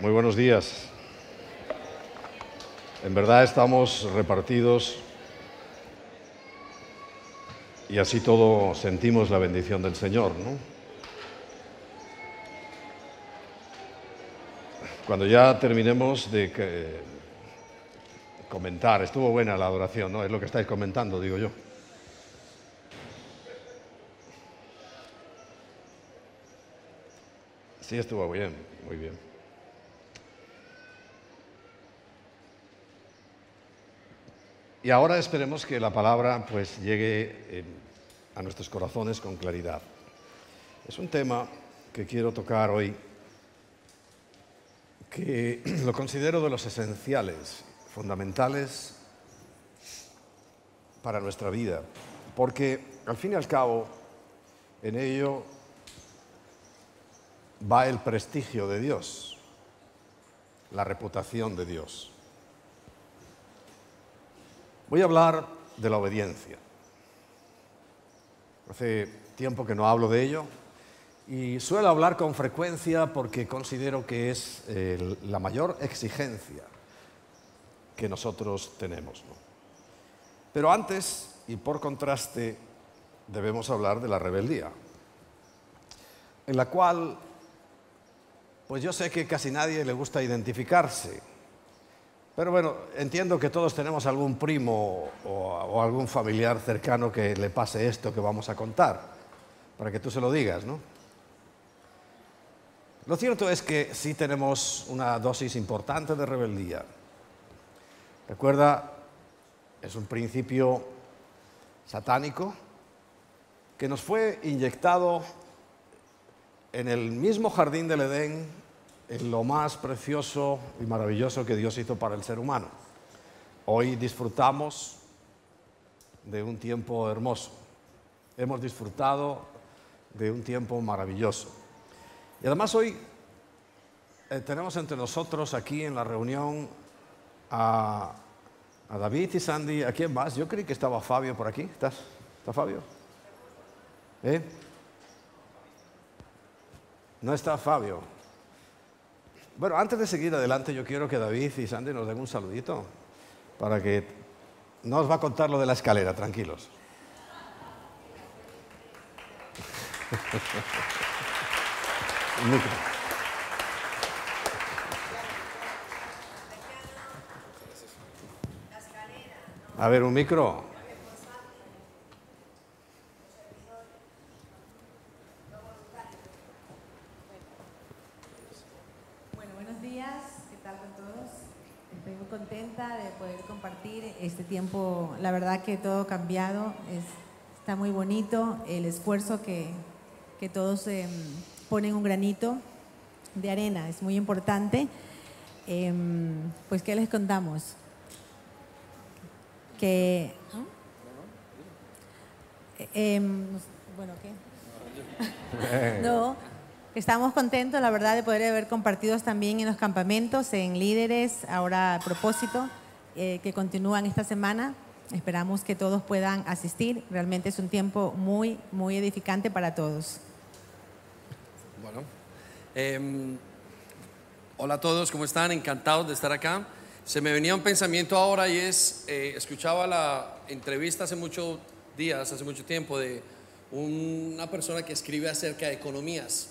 Muy buenos días. En verdad estamos repartidos y así todo sentimos la bendición del Señor, ¿no? Cuando ya terminemos de que- comentar, estuvo buena la adoración, ¿no? Es lo que estáis comentando, digo yo. Sí, estuvo bien, muy bien. Y ahora esperemos que la palabra pues llegue eh, a nuestros corazones con claridad. Es un tema que quiero tocar hoy que lo considero de los esenciales, fundamentales para nuestra vida, porque al fin y al cabo en ello va el prestigio de Dios, la reputación de Dios. Voy a hablar de la obediencia. Hace tiempo que no hablo de ello y suelo hablar con frecuencia porque considero que es eh, la mayor exigencia que nosotros tenemos. Pero antes, y por contraste, debemos hablar de la rebeldía, en la cual, pues yo sé que casi nadie le gusta identificarse, pero bueno, entiendo que todos tenemos algún primo o, algún familiar cercano que le pase esto que vamos a contar, para que tú se lo digas, ¿no? Lo cierto es que sí tenemos una dosis importante de rebeldía. Recuerda, es un principio satánico que nos fue inyectado en el mismo jardín del Edén, en lo más precioso y maravilloso que Dios hizo para el ser humano. Hoy disfrutamos de un tiempo hermoso. Hemos disfrutado de un tiempo maravilloso. Y además hoy eh, tenemos entre nosotros aquí en la reunión a, a David y Sandy. ¿A quién más? Yo creí que estaba Fabio por aquí. ¿Estás? ¿Está Fabio? ¿Eh? No está Fabio. Bueno, antes de seguir adelante, yo quiero que David y Sandy nos den un saludito para que no os va a contar lo de la escalera, tranquilos. A ver, un micro. Bueno, buenos días, ¿qué tal con todos? Estoy muy contenta de poder compartir este La verdad que todo ha cambiado, es- está muy bonito el esfuerzo que, que todos em, ponen un granito de arena, es muy importante. Em, pues, ¿qué les contamos? Que... Em, bueno, ¿qué? No, estamos contentos, la verdad, de poder haber compartido también en los campamentos, en líderes, ahora a propósito, eh, que continúan esta semana. Esperamos que todos puedan asistir. Realmente es un tiempo muy, muy edificante para todos. Bueno, em, hola a todos, ¿cómo están? Encantados de estar acá. Se me venía un pensamiento ahora y es, eh, escuchaba la entrevista hace muchos días, hace mucho tiempo, de una persona que escribe acerca de economías.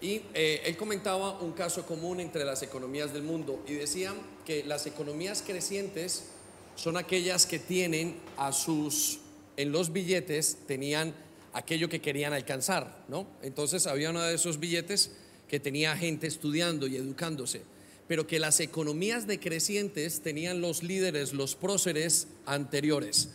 Y eh, él comentaba un caso común entre las economías del mundo y decían que las economías crecientes son aquellas que tienen a sus, en los billetes, tenían aquello que querían alcanzar, ¿no? Entonces había uno de esos billetes que tenía gente estudiando y educándose, pero que las economías decrecientes tenían los líderes, los próceres anteriores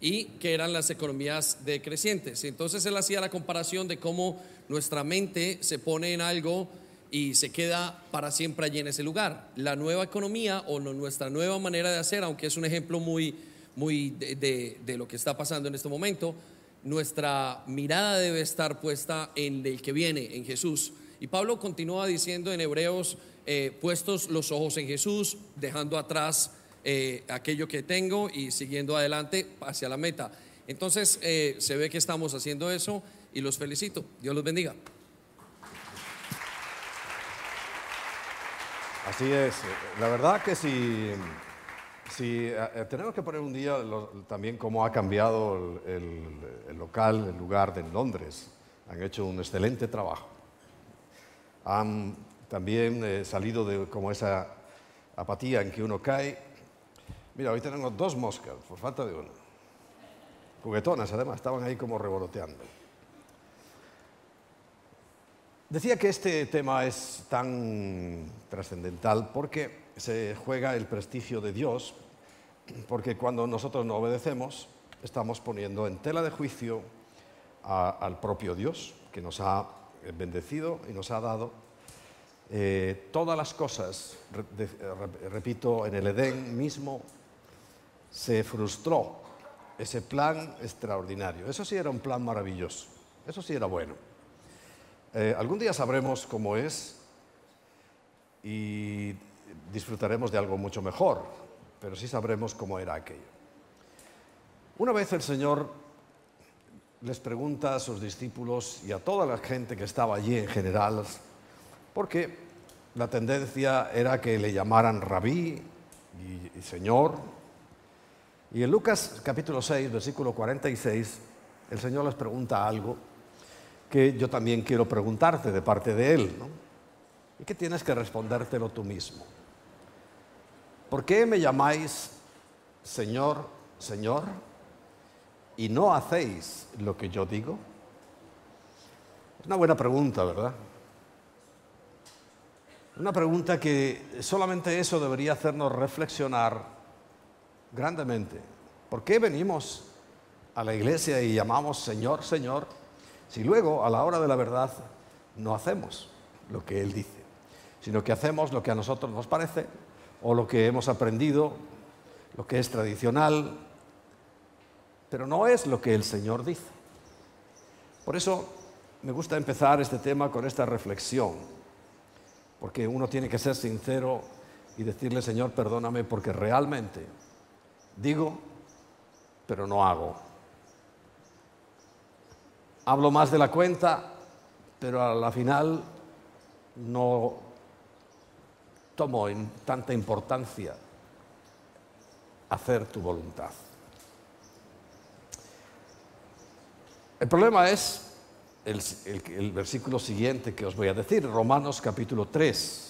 y que eran las economías decrecientes. Entonces él hacía la comparación de cómo nuestra mente se pone en algo y se queda para siempre allí en ese lugar. La nueva economía o nuestra nueva manera de hacer, aunque es un ejemplo muy, muy de lo que está pasando en este momento, nuestra mirada debe estar puesta en el que viene, en Jesús. Y Pablo continúa diciendo en Hebreos, eh, puestos los ojos en Jesús, dejando atrás eh, aquello que tengo y siguiendo adelante hacia la meta. Entonces eh, se ve que estamos haciendo eso y los felicito. Dios los bendiga. Así es. La verdad que si, si eh, tenemos que poner un día también cómo ha cambiado el, local, el lugar de Londres. Han hecho un excelente trabajo. Han también eh, salido de como esa apatía en que uno cae. Mira, hoy tenemos dos moscas, por falta de una. Juguetonas, además, estaban ahí como revoloteando. Decía que este tema es tan trascendental porque se juega el prestigio de Dios, porque cuando nosotros no obedecemos, estamos poniendo en tela de juicio al propio Dios, que nos ha bendecido y nos ha dado eh, todas las cosas, repito, en el Edén mismo se frustró ese plan extraordinario. Eso sí era un plan maravilloso, eso sí era bueno. Eh, algún día sabremos cómo es y disfrutaremos de algo mucho mejor, pero sí sabremos cómo era aquello. Una vez el Señor les pregunta a sus discípulos y a toda la gente que estaba allí en general, porque la tendencia era que le llamaran rabí y, y Señor. Y en Lucas capítulo 6, versículo 46, el Señor les pregunta algo que yo también quiero preguntarte de parte de Él. ¿no? Y que tienes que respondértelo tú mismo. ¿Por qué me llamáis Señor, Señor, y no hacéis lo que yo digo? Es una buena pregunta, ¿verdad? Una pregunta que solamente eso debería hacernos reflexionar grandemente. ¿Por qué venimos a la iglesia y llamamos Señor, Señor? Si luego, a la hora de la verdad, no hacemos lo que Él dice, sino que hacemos lo que a nosotros nos parece o lo que hemos aprendido, lo que es tradicional, pero no es lo que el Señor dice. Por eso me gusta empezar este tema con esta reflexión, porque uno tiene que ser sincero y decirle, Señor, perdóname porque realmente digo, pero no hago hablo más de la cuenta, pero a la final no tomo en tanta importancia hacer tu voluntad. El problema es el, versículo siguiente que os voy a decir, Romanos capítulo 3.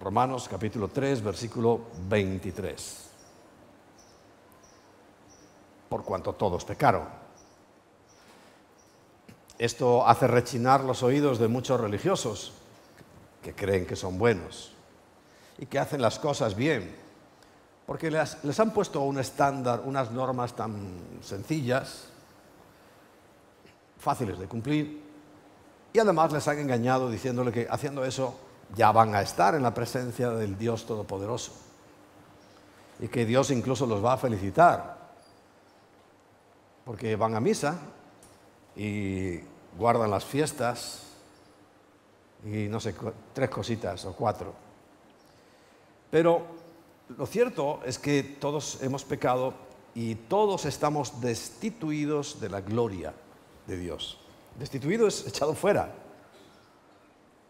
Romanos capítulo 3, versículo 23. Por cuanto todos pecaron. Esto hace rechinar los oídos de muchos religiosos que creen que son buenos y que hacen las cosas bien, porque les, han puesto un estándar, unas normas tan sencillas, fáciles de cumplir, y además les han engañado diciéndole que haciendo eso ya van a estar en la presencia del Dios Todopoderoso y que Dios incluso los va a felicitar porque van a misa y guardan las fiestas y no sé, tres cositas o cuatro. Pero lo cierto es que todos hemos pecado y todos estamos destituidos de la gloria de Dios. Destituido es echado fuera.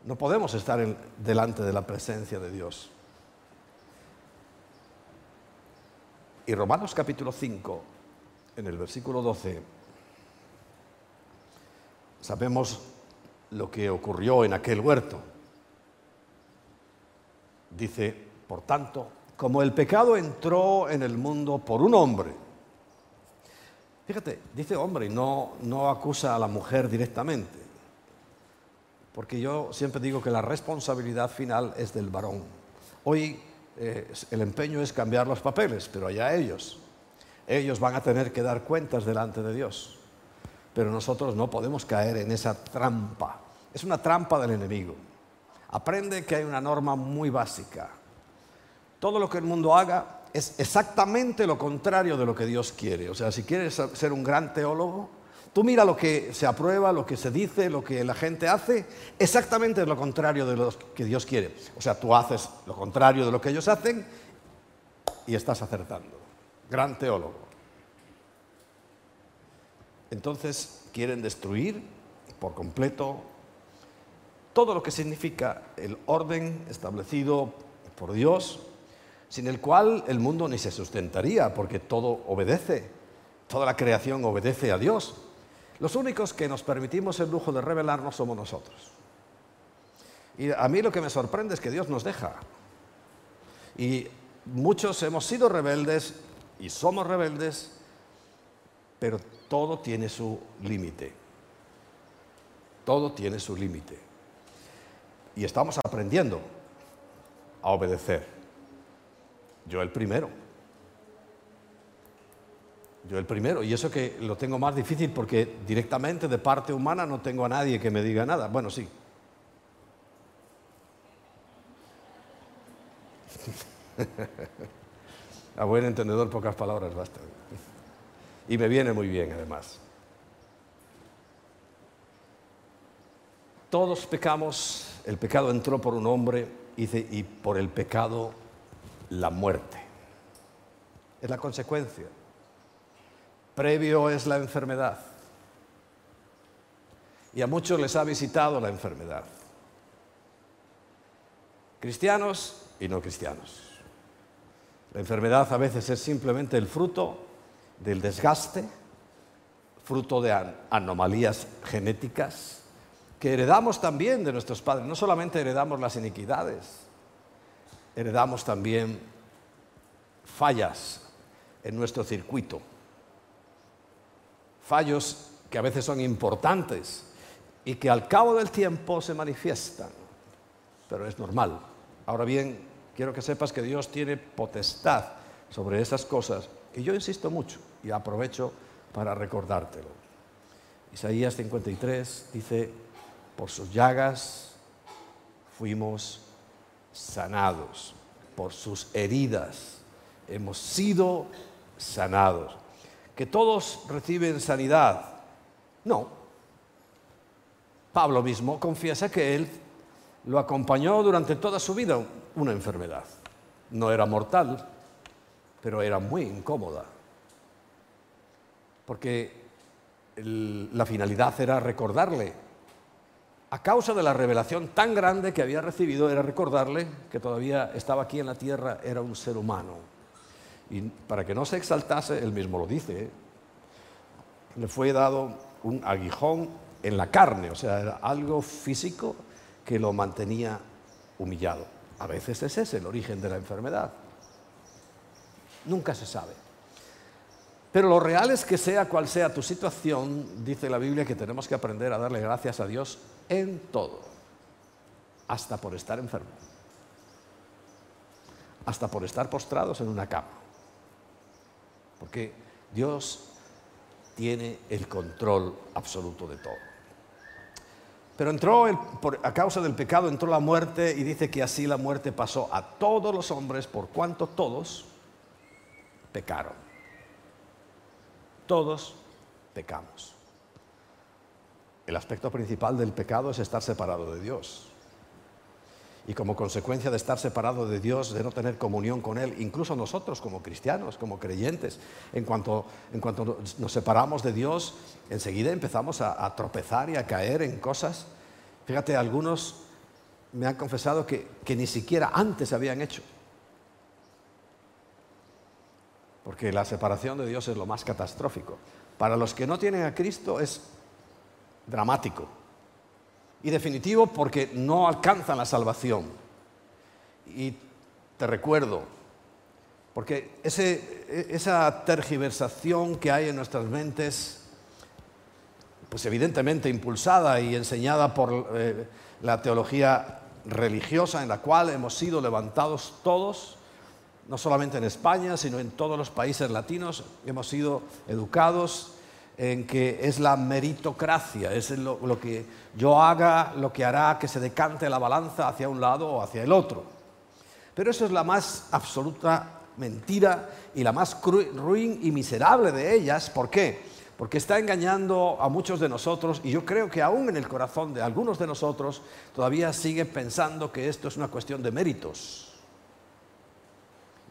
No podemos estar delante de la presencia de Dios. Y Romanos capítulo 5, en el versículo 12, Sabemos lo que ocurrió en aquel huerto. Dice, por tanto, como el pecado entró en el mundo por un hombre, fíjate, dice hombre y no, no acusa a la mujer directamente, porque yo siempre digo que la responsabilidad final es del varón. Hoy eh, el empeño es cambiar los papeles, pero allá ellos. Ellos van a tener que dar cuentas delante de Dios. Pero nosotros no podemos caer en esa trampa. Es una trampa del enemigo. Aprende que hay una norma muy básica. Todo lo que el mundo haga es exactamente lo contrario de lo que Dios quiere. O sea, si quieres ser un gran teólogo, tú mira lo que se aprueba, lo que se dice, lo que la gente hace, exactamente lo contrario de lo que Dios quiere. O sea, tú haces lo contrario de lo que ellos hacen y estás acertando. Gran teólogo. Entonces quieren destruir por completo todo lo que significa el orden establecido por Dios, sin el cual el mundo ni se sustentaría, porque todo obedece, toda la creación obedece a Dios. Los únicos que nos permitimos el lujo de revelarnos somos nosotros. Y a mí lo que me sorprende es que Dios nos deja. Y muchos hemos sido rebeldes y somos rebeldes, pero todo tiene su límite. Todo tiene su límite. Y estamos aprendiendo a obedecer. Yo el primero. Yo el primero. Y eso que lo tengo más difícil porque directamente de parte humana no tengo a nadie que me diga nada. Bueno, sí. a buen entendedor pocas palabras bastan. Y me viene muy bien además. Todos pecamos, el pecado entró por un hombre y por el pecado la muerte. Es la consecuencia. Previo es la enfermedad. Y a muchos les ha visitado la enfermedad. Cristianos y no cristianos. La enfermedad a veces es simplemente el fruto del desgaste, fruto de anomalías genéticas, que heredamos también de nuestros padres. No solamente heredamos las iniquidades, heredamos también fallas en nuestro circuito, fallos que a veces son importantes y que al cabo del tiempo se manifiestan, pero es normal. Ahora bien, quiero que sepas que Dios tiene potestad sobre esas cosas y yo insisto mucho y aprovecho para recordártelo. Isaías 53 dice, por sus llagas fuimos sanados, por sus heridas hemos sido sanados. Que todos reciben sanidad. No. Pablo mismo confiesa que él lo acompañó durante toda su vida una enfermedad. No era mortal, pero era muy incómoda. Porque la finalidad era recordarle a causa de la revelación tan grande que había recibido, era recordarle que todavía estaba aquí en la tierra, era un ser humano. Y para que no se exaltase, él mismo lo dice, ¿eh? le fue dado un aguijón en la carne, o sea, era algo físico que lo mantenía humillado. A veces ese es el origen de la enfermedad. Nunca se sabe. Pero lo real es que sea cual sea tu situación, dice la Biblia que tenemos que aprender a darle gracias a Dios en todo, hasta por estar enfermo, hasta por estar postrados en una cama. Porque Dios tiene el control absoluto de todo. Pero entró, a causa del pecado, entró la muerte y dice que así la muerte pasó a todos los hombres por cuanto todos pecaron. Todos pecamos. El aspecto principal del pecado es estar separado de Dios. Y como consecuencia de estar separado de Dios, de no tener comunión con Él, incluso nosotros como cristianos, como creyentes, en cuanto, en cuanto nos separamos de Dios, enseguida empezamos a, tropezar y a caer en cosas. Fíjate, algunos me han confesado que, que ni siquiera antes habían hecho. Porque la separación de Dios es lo más catastrófico. Para los que no tienen a Cristo es dramático y definitivo porque no alcanzan la salvación. Y te recuerdo, porque esa tergiversación que hay en nuestras mentes, pues evidentemente impulsada y enseñada por eh, la teología religiosa en la cual hemos sido levantados todos, no solamente en España, sino en todos los países latinos, hemos sido educados en que es la meritocracia, es lo, que yo haga, lo que hará que se decante la balanza hacia un lado o hacia el otro. Pero eso es la más absoluta mentira y la más ruin y miserable de ellas. ¿Por qué? Porque está engañando a muchos de nosotros y yo creo que aún en el corazón de algunos de nosotros todavía sigue pensando que esto es una cuestión de méritos.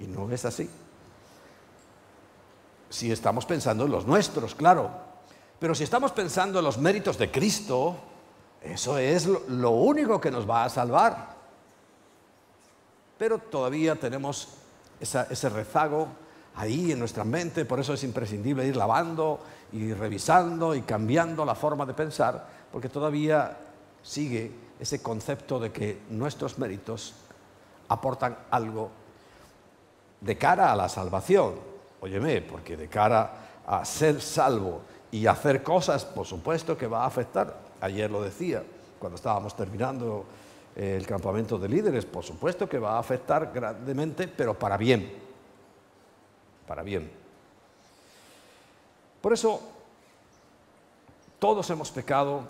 Y no es así si estamos pensando en los nuestros, claro. Pero si estamos pensando en los méritos de Cristo, Eso es lo, único que nos va a salvar. Pero todavía tenemos ese rezago ahí en nuestra mente, por eso es imprescindible ir lavando y revisando y cambiando la forma de pensar, porque todavía sigue ese concepto de que nuestros méritos aportan algo de cara a la salvación. Óyeme, porque de cara a ser salvo y hacer cosas, por supuesto que va a afectar. Ayer lo decía, cuando estábamos terminando el campamento de líderes, por supuesto que va a afectar grandemente, pero para bien. Para bien. Por eso, todos hemos pecado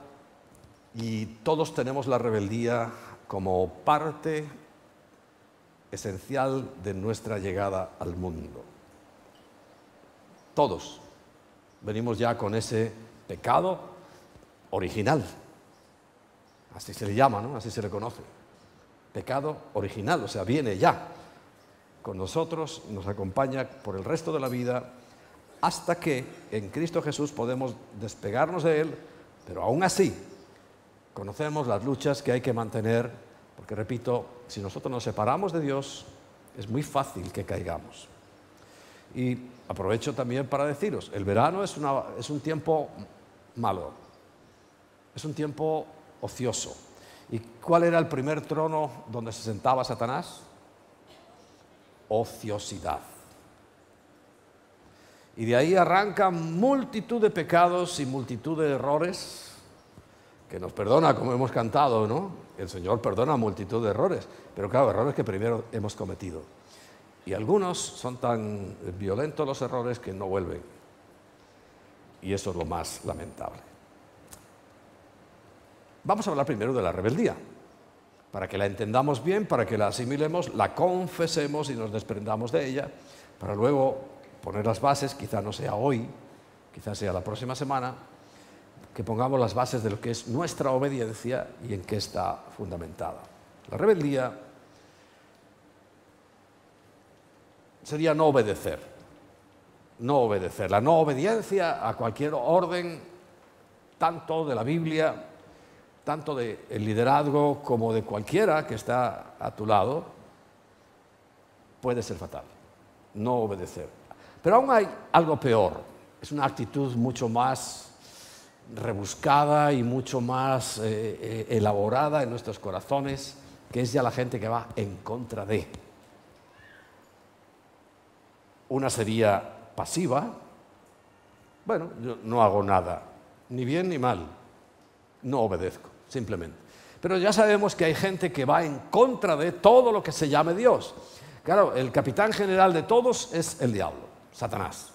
y todos tenemos la rebeldía como parte esencial de nuestra llegada al mundo. Todos venimos ya con ese pecado original. Así se le llama, ¿no? Así se le conoce. Pecado original, o sea, viene ya con nosotros, nos acompaña por el resto de la vida hasta que en Cristo Jesús podemos despegarnos de Él, pero aún así conocemos las luchas que hay que mantener, porque repito, si nosotros nos separamos de Dios, es muy fácil que caigamos. Y aprovecho también para deciros, el verano es, un tiempo malo, es un tiempo ocioso. ¿Y cuál era el primer trono donde se sentaba Satanás? Ociosidad. Y de ahí arranca multitud de pecados y multitud de errores que nos perdona, como hemos cantado, ¿no? El Señor perdona multitud de errores, pero claro, errores que primero hemos cometido. Y algunos son tan violentos los errores que no vuelven. Y eso es lo más lamentable. Vamos a hablar primero de la rebeldía, para que la entendamos bien, para que la asimilemos, la confesemos y nos desprendamos de ella, para luego poner las bases, quizá no sea hoy, quizá sea la próxima semana, que pongamos las bases de lo que es nuestra obediencia y en qué está fundamentada. La rebeldía sería no obedecer, no obedecer. La no obediencia a cualquier orden, tanto de la Biblia, tanto del liderazgo como de cualquiera que está a tu lado, puede ser fatal. No obedecer. Pero aún hay algo peor. Es una actitud mucho más rebuscada y mucho más eh, eh, elaborada en nuestros corazones, que es ya la gente que va en contra de. Una sería pasiva, bueno, yo no hago nada, ni bien ni mal, no obedezco, simplemente. Pero ya sabemos que hay gente que va en contra de todo lo que se llame Dios. Claro, el capitán general de todos es el diablo, Satanás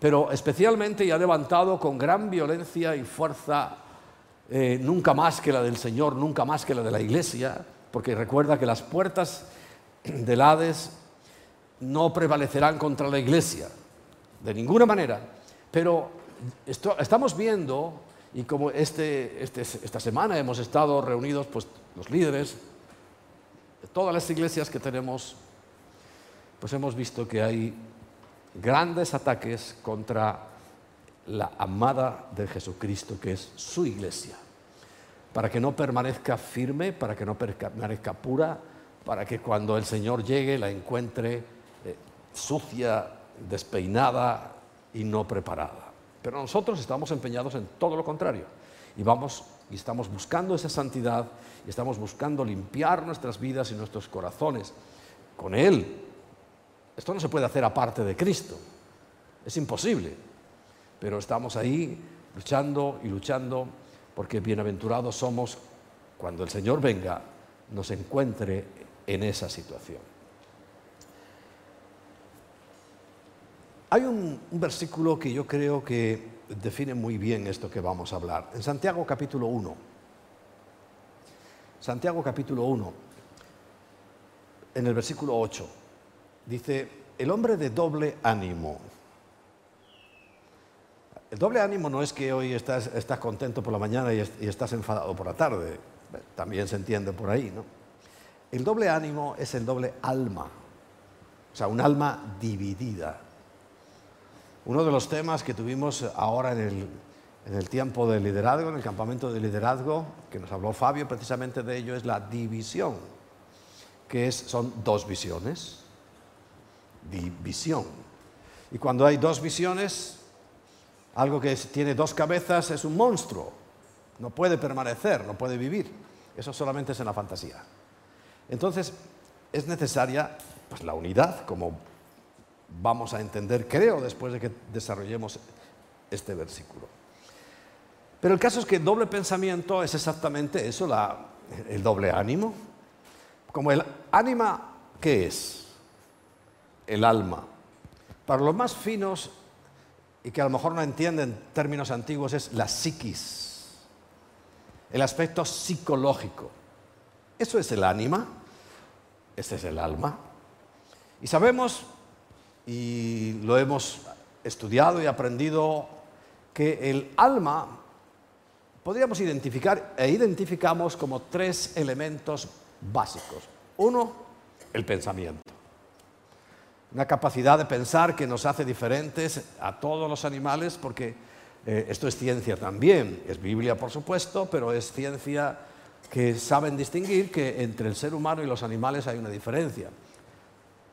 pero especialmente y ha levantado con gran violencia y fuerza, eh, nunca más que la del Señor, nunca más que la de la Iglesia, porque recuerda que las puertas del Hades no prevalecerán contra la Iglesia, de ninguna manera. Pero estamos viendo, y como este, este, esta semana hemos estado reunidos, pues los líderes de todas las iglesias que tenemos, pues hemos visto que hay grandes ataques contra la amada de Jesucristo, que es su iglesia, para que no permanezca firme, para que no permanezca pura, para que cuando el Señor llegue la encuentre eh, sucia, despeinada y no preparada. Pero nosotros estamos empeñados en todo lo contrario. Y vamos y estamos buscando esa santidad y estamos buscando limpiar nuestras vidas y nuestros corazones con Él, esto no se puede hacer aparte de Cristo. Es imposible. Pero estamos ahí luchando y luchando porque bienaventurados somos cuando el Señor venga, nos encuentre en esa situación. Hay un, versículo que yo creo que define muy bien esto que vamos a hablar. En Santiago capítulo 1. Santiago capítulo 1, en el versículo 8 dice, el hombre de doble ánimo. El doble ánimo no es que hoy estás, contento por la mañana y, estás enfadado por la tarde, también se entiende por ahí, ¿no? El doble ánimo es el doble alma, o sea, un alma dividida. Uno de los temas que tuvimos ahora en el, en el tiempo de liderazgo, en el campamento de liderazgo, que nos habló Fabio precisamente de ello, es la división, que es, son dos visiones. División. Y cuando hay dos visiones, algo que tiene dos cabezas es un monstruo. No puede permanecer, no puede vivir. Eso solamente es en la fantasía. Entonces, es necesaria pues, la unidad, como vamos a entender, creo, después de que desarrollemos este versículo. Pero el caso es que el doble pensamiento es exactamente eso, el doble ánimo. Como el ánima, ¿qué es? El alma. Para los más finos y que a lo mejor no entienden términos antiguos es la psiquis, el aspecto psicológico. Eso es el ánima, ese es el alma. Y sabemos, y lo hemos estudiado y aprendido, que el alma podríamos identificar e identificamos como tres elementos básicos. Uno, el pensamiento. Una capacidad de pensar que nos hace diferentes a todos los animales porque eh, esto es ciencia también, es Biblia por supuesto, pero es ciencia que saben distinguir que entre el ser humano y los animales hay una diferencia.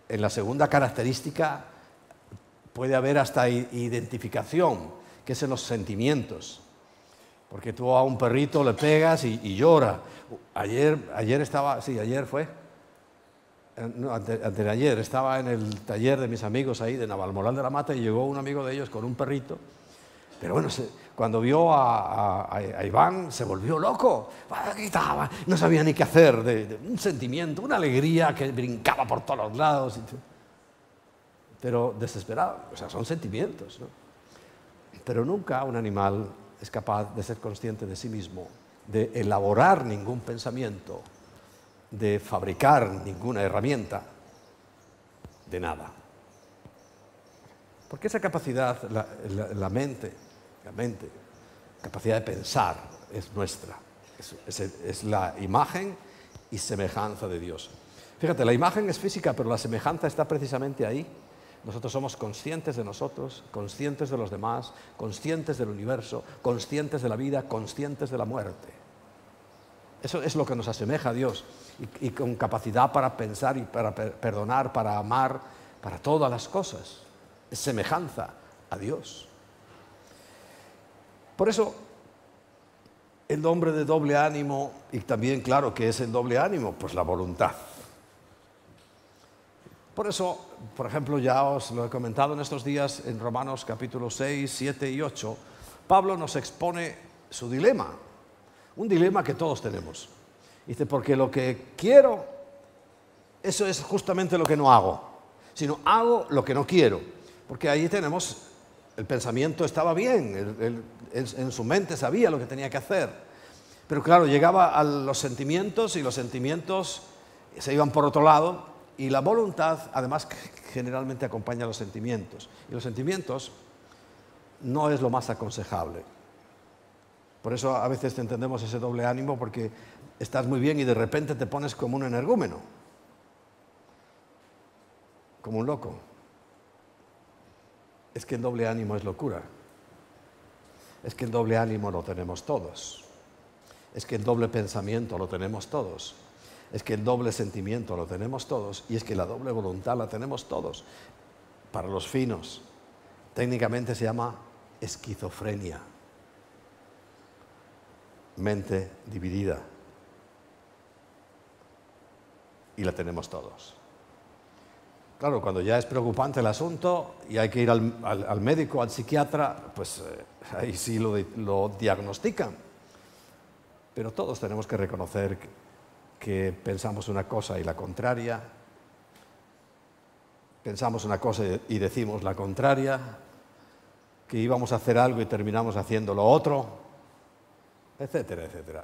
En la segunda característica puede haber hasta identificación, que es en los sentimientos. Porque tú a un perrito le pegas y, llora. Ayer, ayer estaba, sí, ayer fue, eh, no, ayer estaba en el taller de mis amigos ahí de Navalmoral de la Mata y llegó un amigo de ellos con un perrito. Pero bueno, cuando vio a, Iván se volvió loco, gritaba, no sabía ni qué hacer, un sentimiento, una alegría que brincaba por todos lados. Pero desesperado, o sea, son sentimientos. ¿no? Pero nunca un animal es capaz de ser consciente de sí mismo, de elaborar ningún pensamiento, de fabricar ninguna herramienta, de nada. Porque esa capacidad, la, mente, la mente, capacidad de pensar, es nuestra. es la imagen y semejanza de Dios. Fíjate, la imagen es física, pero la semejanza está precisamente ahí nosotros somos conscientes de nosotros, conscientes de los demás, conscientes del universo, conscientes de la vida, conscientes de la muerte. Eso es lo que nos asemeja a Dios y, con capacidad para pensar y para perdonar, para amar, para todas las cosas. Es semejanza a Dios. Por eso, el nombre de doble ánimo, y también claro que es el doble ánimo, pues la voluntad. Por eso, por ejemplo, ya os lo he comentado en estos días en Romanos capítulo 6, 7 y 8, Pablo nos expone su dilema, un dilema que todos tenemos. Dice, porque lo que quiero, eso es justamente lo que no hago, sino hago lo que no quiero. Porque ahí tenemos, el pensamiento estaba bien, en su mente sabía lo que tenía que hacer. Pero claro, llegaba a los sentimientos y los sentimientos se iban por otro lado y la voluntad, además, generalmente acompaña a los sentimientos. Y los sentimientos no es lo más aconsejable. Por eso a veces entendemos ese doble ánimo porque estás muy bien y de repente te pones como un energúmeno, como un loco. Es que el doble ánimo es locura. Es que el doble ánimo lo tenemos todos. Es que el doble pensamiento lo tenemos todos es que el doble sentimiento lo tenemos todos y es que la doble voluntad la tenemos todos. Para los finos, técnicamente se llama esquizofrenia, mente dividida. Y la tenemos todos. Claro, cuando ya es preocupante el asunto y hay que ir al, médico, al psiquiatra, pues eh, ahí sí lo, lo diagnostican. Pero todos tenemos que reconocer que que pensamos una cosa y la contraria, pensamos una cosa y decimos la contraria, que íbamos a hacer algo y terminamos haciendo lo otro, etcétera, etcétera.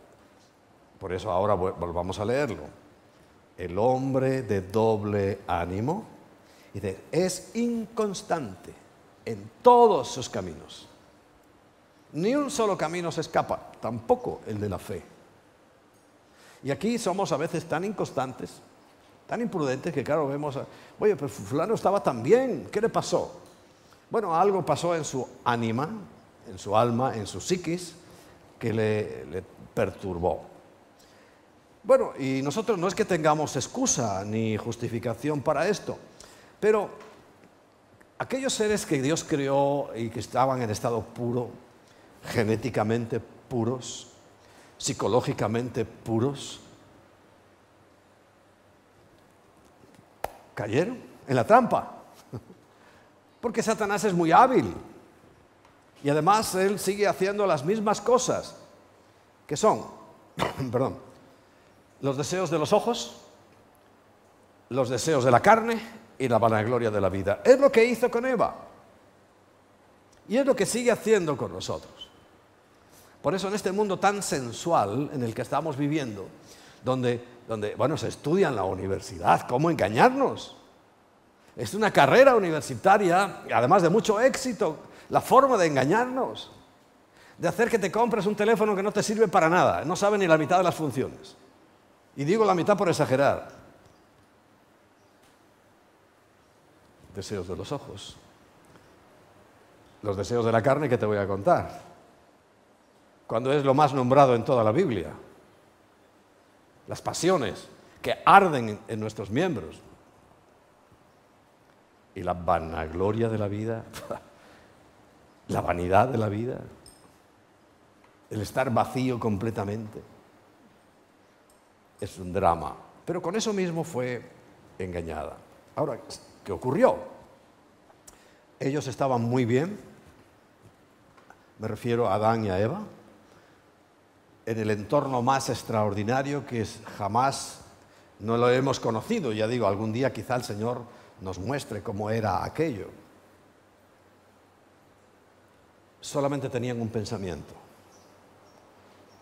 Por eso ahora volvamos a leerlo. El hombre de doble ánimo dice, es inconstante en todos sus caminos. Ni un solo camino se escapa, tampoco el de la fe. Y aquí somos a veces tan inconstantes, tan imprudentes, que claro, vemos, oye, pero fulano estaba tan bien, ¿qué le pasó? Bueno, algo pasó en su ánima, en su alma, en su psiquis, que le, le perturbó. Bueno, y nosotros no es que tengamos excusa ni justificación para esto, pero aquellos seres que Dios creó y que estaban en estado puro, genéticamente puros, psicológicamente puros, cayeron en la trampa. Porque Satanás es muy hábil. Y además él sigue haciendo las mismas cosas, que son, perdón, los deseos de los ojos, los deseos de la carne y la vanagloria de la vida. Es lo que hizo con Eva. Y es lo que sigue haciendo con nosotros. Por eso en este mundo tan sensual en el que estamos viviendo, donde, donde bueno, se estudia en la universidad cómo engañarnos. Es una carrera universitaria, además de mucho éxito, la forma de engañarnos, de hacer que te compres un teléfono que no te sirve para nada, no sabe ni la mitad de las funciones. Y digo la mitad por exagerar. Deseos de los ojos, los deseos de la carne que te voy a contar, cuando es lo más nombrado en toda la Biblia, las pasiones que arden en nuestros miembros. Y la vanagloria de la vida, la vanidad de la vida, el estar vacío completamente. Es un drama. Pero con eso mismo fue engañada. Ahora, ¿qué ocurrió? Ellos estaban muy bien, me refiero a Adán y a Eva, en el entorno más extraordinario que jamás no lo hemos conocido. Ya digo, algún día quizá el Señor nos muestre cómo era aquello. Solamente tenían un pensamiento.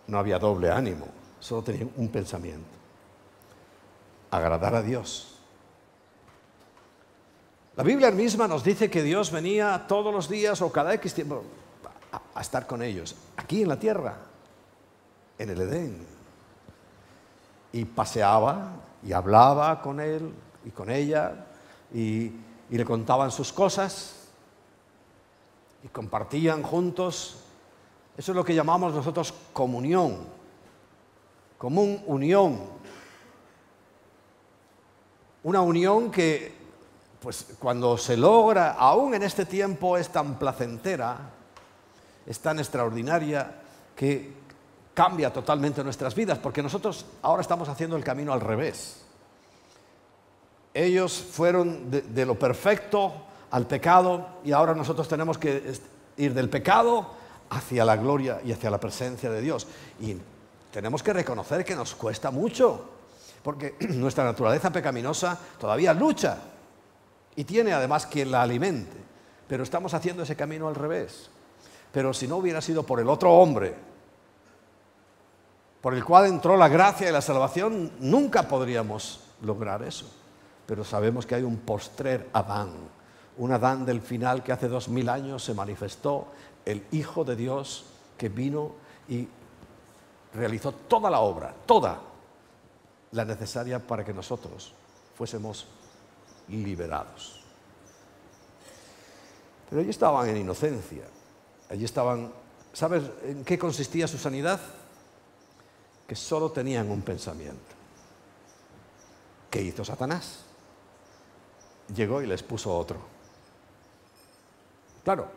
No había doble ánimo, solo tenían un pensamiento. Agradar a Dios. La Biblia misma nos dice que Dios venía todos los días o cada X tiempo a, estar con ellos, aquí en la tierra, en el Edén. Y paseaba y hablaba con él y con ella y, le contaban sus cosas y compartían juntos. Eso es lo que llamamos nosotros comunión, común unión. Una unión que, pues cuando se logra, aún en este tiempo, es tan placentera, es tan extraordinaria, que cambia totalmente nuestras vidas, porque nosotros ahora estamos haciendo el camino al revés. Ellos fueron de, lo perfecto al pecado y ahora nosotros tenemos que ir del pecado hacia la gloria y hacia la presencia de Dios. Y tenemos que reconocer que nos cuesta mucho, porque nuestra naturaleza pecaminosa todavía lucha y tiene además quien la alimente, pero estamos haciendo ese camino al revés. Pero si no hubiera sido por el otro hombre, por el cual entró la gracia y la salvación, nunca podríamos lograr eso pero sabemos que hay un postrer Adán, un Adán del final que hace dos mil años se manifestó, el Hijo de Dios que vino y realizó toda la obra, toda la necesaria para que nosotros fuésemos liberados. Pero allí estaban en inocencia, allí estaban, ¿sabes en qué consistía su sanidad? Que solo tenían un pensamiento. ¿Qué hizo Satanás? llegó y les puso otro. Claro,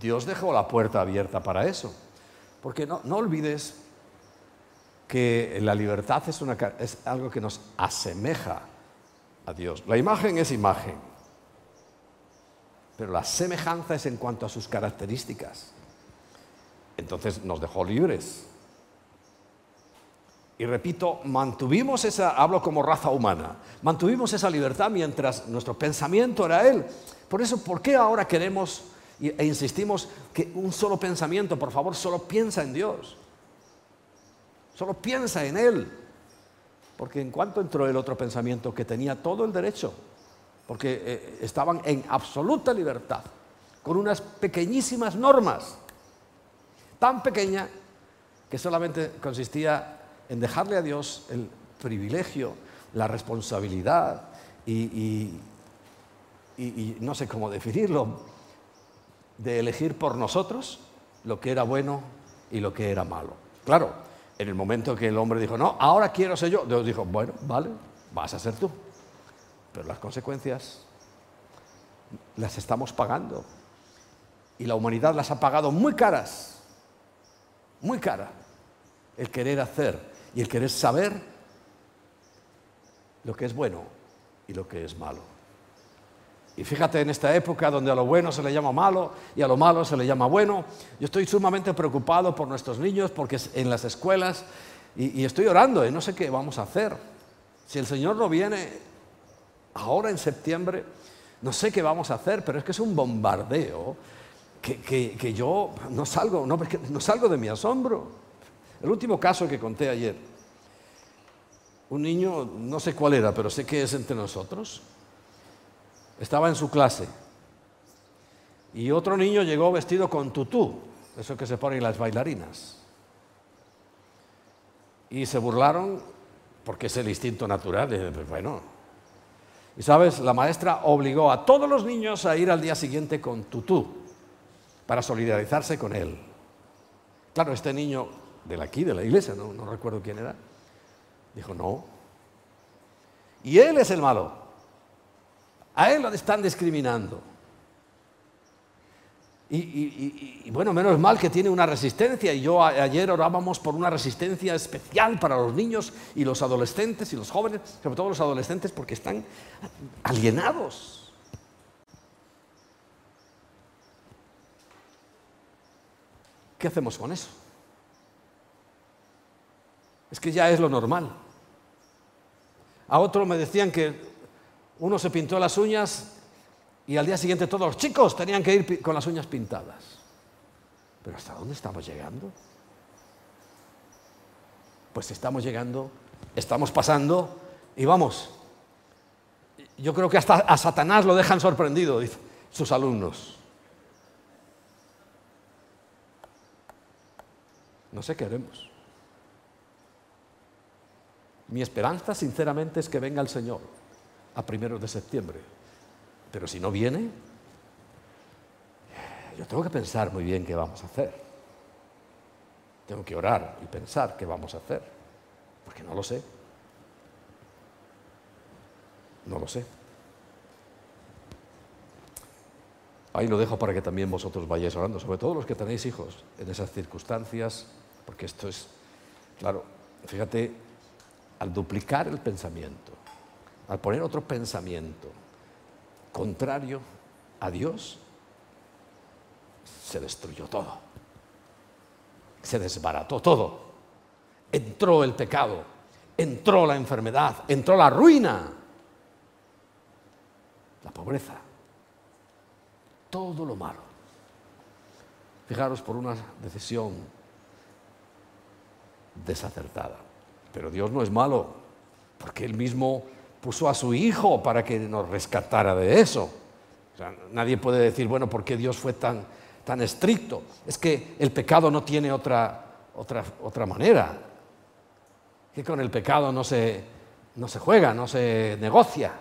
Dios dejó la puerta abierta para eso. Porque no, olvides que la libertad es, es algo que nos asemeja a Dios. La imagen es imagen, pero la semejanza es en cuanto a sus características. Entonces nos dejó libres. Y repito, mantuvimos esa, hablo como raza humana, mantuvimos esa libertad mientras nuestro pensamiento era Él. Por eso, ¿por qué ahora queremos e insistimos que un solo pensamiento, por favor, solo piensa en Dios? Solo piensa en Él. Porque en cuanto entró el otro pensamiento que tenía todo el derecho, porque eh, estaban en absoluta libertad, con unas pequeñísimas normas, tan pequeña que solamente consistía en dejarle a Dios el privilegio, la responsabilidad y, no sé cómo definirlo, de elegir por nosotros lo que era bueno y lo que era malo. Claro, en el momento que el hombre dijo, no, ahora quiero ser yo, Dios dijo, bueno, vale, vas a ser tú. Pero las consecuencias las estamos pagando. Y la humanidad las ha pagado muy caras, muy cara. El querer hacer y el querer saber lo que es bueno y lo que es malo. Y fíjate en esta época donde a lo bueno se le llama malo y a lo malo se le llama bueno. Yo estoy sumamente preocupado por nuestros niños porque en las escuelas y, estoy orando y no sé qué vamos a hacer. Si el Señor no viene ahora en septiembre, no sé qué vamos a hacer, pero es que es un bombardeo que, yo no salgo, no, no salgo de mi asombro. El último caso que conté ayer, un niño, no sé cuál era, pero sé que es entre nosotros, estaba en su clase y otro niño llegó vestido con tutú, eso que se ponen las bailarinas. Y se burlaron porque es el instinto natural. Pues bueno, y sabes, la maestra obligó a todos los niños a ir al día siguiente con tutú para solidarizarse con él. Claro, este niño de aquí, de la iglesia, no recuerdo quién era, dijo no. Y él es el malo. A él lo están discriminando. Y, bueno, menos mal que tiene una resistencia. Y yo ayer orábamos por una resistencia especial para los niños y los adolescentes y los jóvenes, sobre todo los adolescentes, porque están alienados. ¿Qué hacemos con eso? Es que ya es lo normal. A otro me decían que uno se pintó las uñas y al día siguiente todos los chicos tenían que ir con las uñas pintadas. Pero ¿hasta dónde estamos llegando? Pues estamos llegando, estamos pasando y vamos. Yo creo que hasta a Satanás lo dejan sorprendido, dicen sus alumnos. No sé qué haremos. Mi esperanza, sinceramente, es que venga el Señor a primeros de septiembre. Pero si no viene, yo tengo que pensar muy bien qué vamos a hacer. Tengo que orar y pensar qué vamos a hacer, porque no lo sé. No lo sé. Ahí lo dejo para que también vosotros vayáis orando, sobre todo los que tenéis hijos en esas circunstancias, porque esto es, claro, fíjate, al duplicar el pensamiento, al poner otro pensamiento contrario a Dios, se destruyó todo. Se desbarató todo. Entró el pecado, entró la enfermedad, entró la ruina, la pobreza, todo lo malo. Fijaros por una decisión desacertada. Pero Dios no es malo, porque Él mismo puso a su Hijo para que nos rescatara de eso. nadie puede decir, bueno, ¿por qué Dios fue tan, tan estricto? Es que el pecado no tiene otra, otra, otra manera. Que con el pecado no se, no se juega, no se negocia.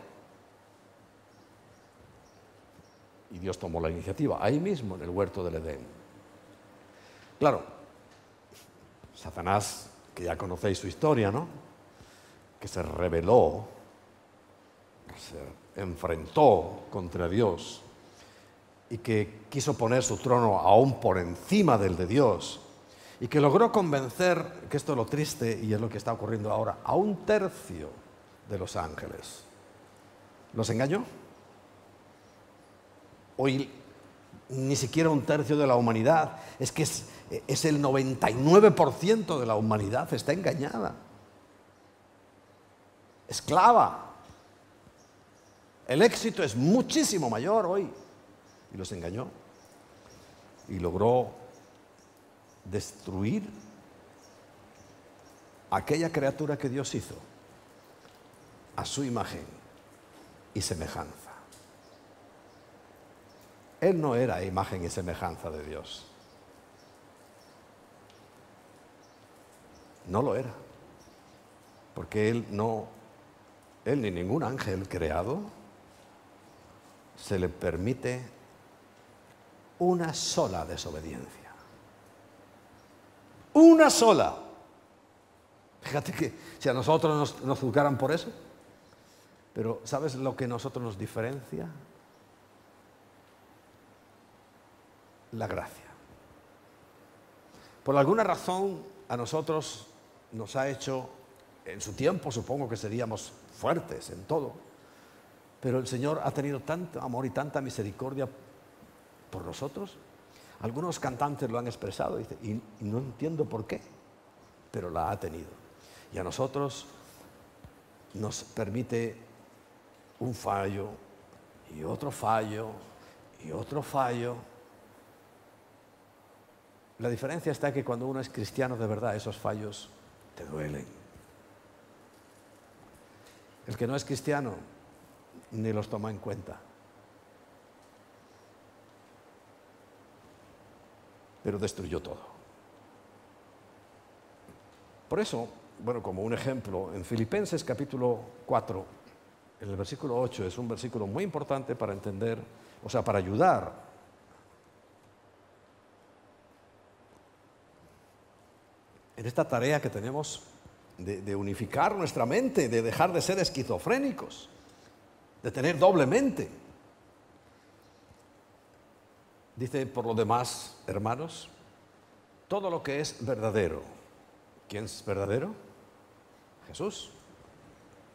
Y Dios tomó la iniciativa, ahí mismo, en el huerto del Edén. Claro, Satanás, que ya conocéis su historia, ¿no? Que se rebeló se enfrentó contra Dios y que quiso poner su trono aún por encima del de Dios y que logró convencer, que esto es lo triste y es lo que está ocurriendo ahora, a un tercio de los ángeles. ¿Los engañó? Hoy ni siquiera un tercio de la humanidad, es que es, es el 99% de la humanidad está engañada, esclava el éxito es muchísimo mayor hoy. Y los engañó. Y logró destruir aquella criatura que Dios hizo a su imagen y semejanza. Él no era imagen y semejanza de Dios. No lo era. Porque él no, él ni ningún ángel creado se le permite una sola desobediencia. Una sola. Fíjate que si a nosotros nos, nos juzgaran por eso, pero ¿sabes lo que a nosotros nos diferencia? La gracia. Por alguna razón a nosotros nos ha hecho, en su tiempo supongo que seríamos fuertes en todo, pero el Señor ha tenido tanto amor y tanta misericordia por nosotros. Algunos cantantes lo han expresado y, y no entiendo por qué, pero la ha tenido. Y a nosotros nos permite un fallo y otro fallo y otro fallo. La diferencia está que cuando uno es cristiano de verdad, esos fallos te duelen. El que no es cristiano ni los toma en cuenta. Pero destruyó todo. Por eso, bueno, como un ejemplo, en Filipenses capítulo 4, en el versículo 8, es un versículo muy importante para entender, o sea, para ayudar en esta tarea que tenemos de, de, unificar nuestra mente, de dejar de ser esquizofrénicos, de tener doble mente. Dice, por lo demás, hermanos, todo lo que es verdadero. ¿Quién es verdadero? Jesús.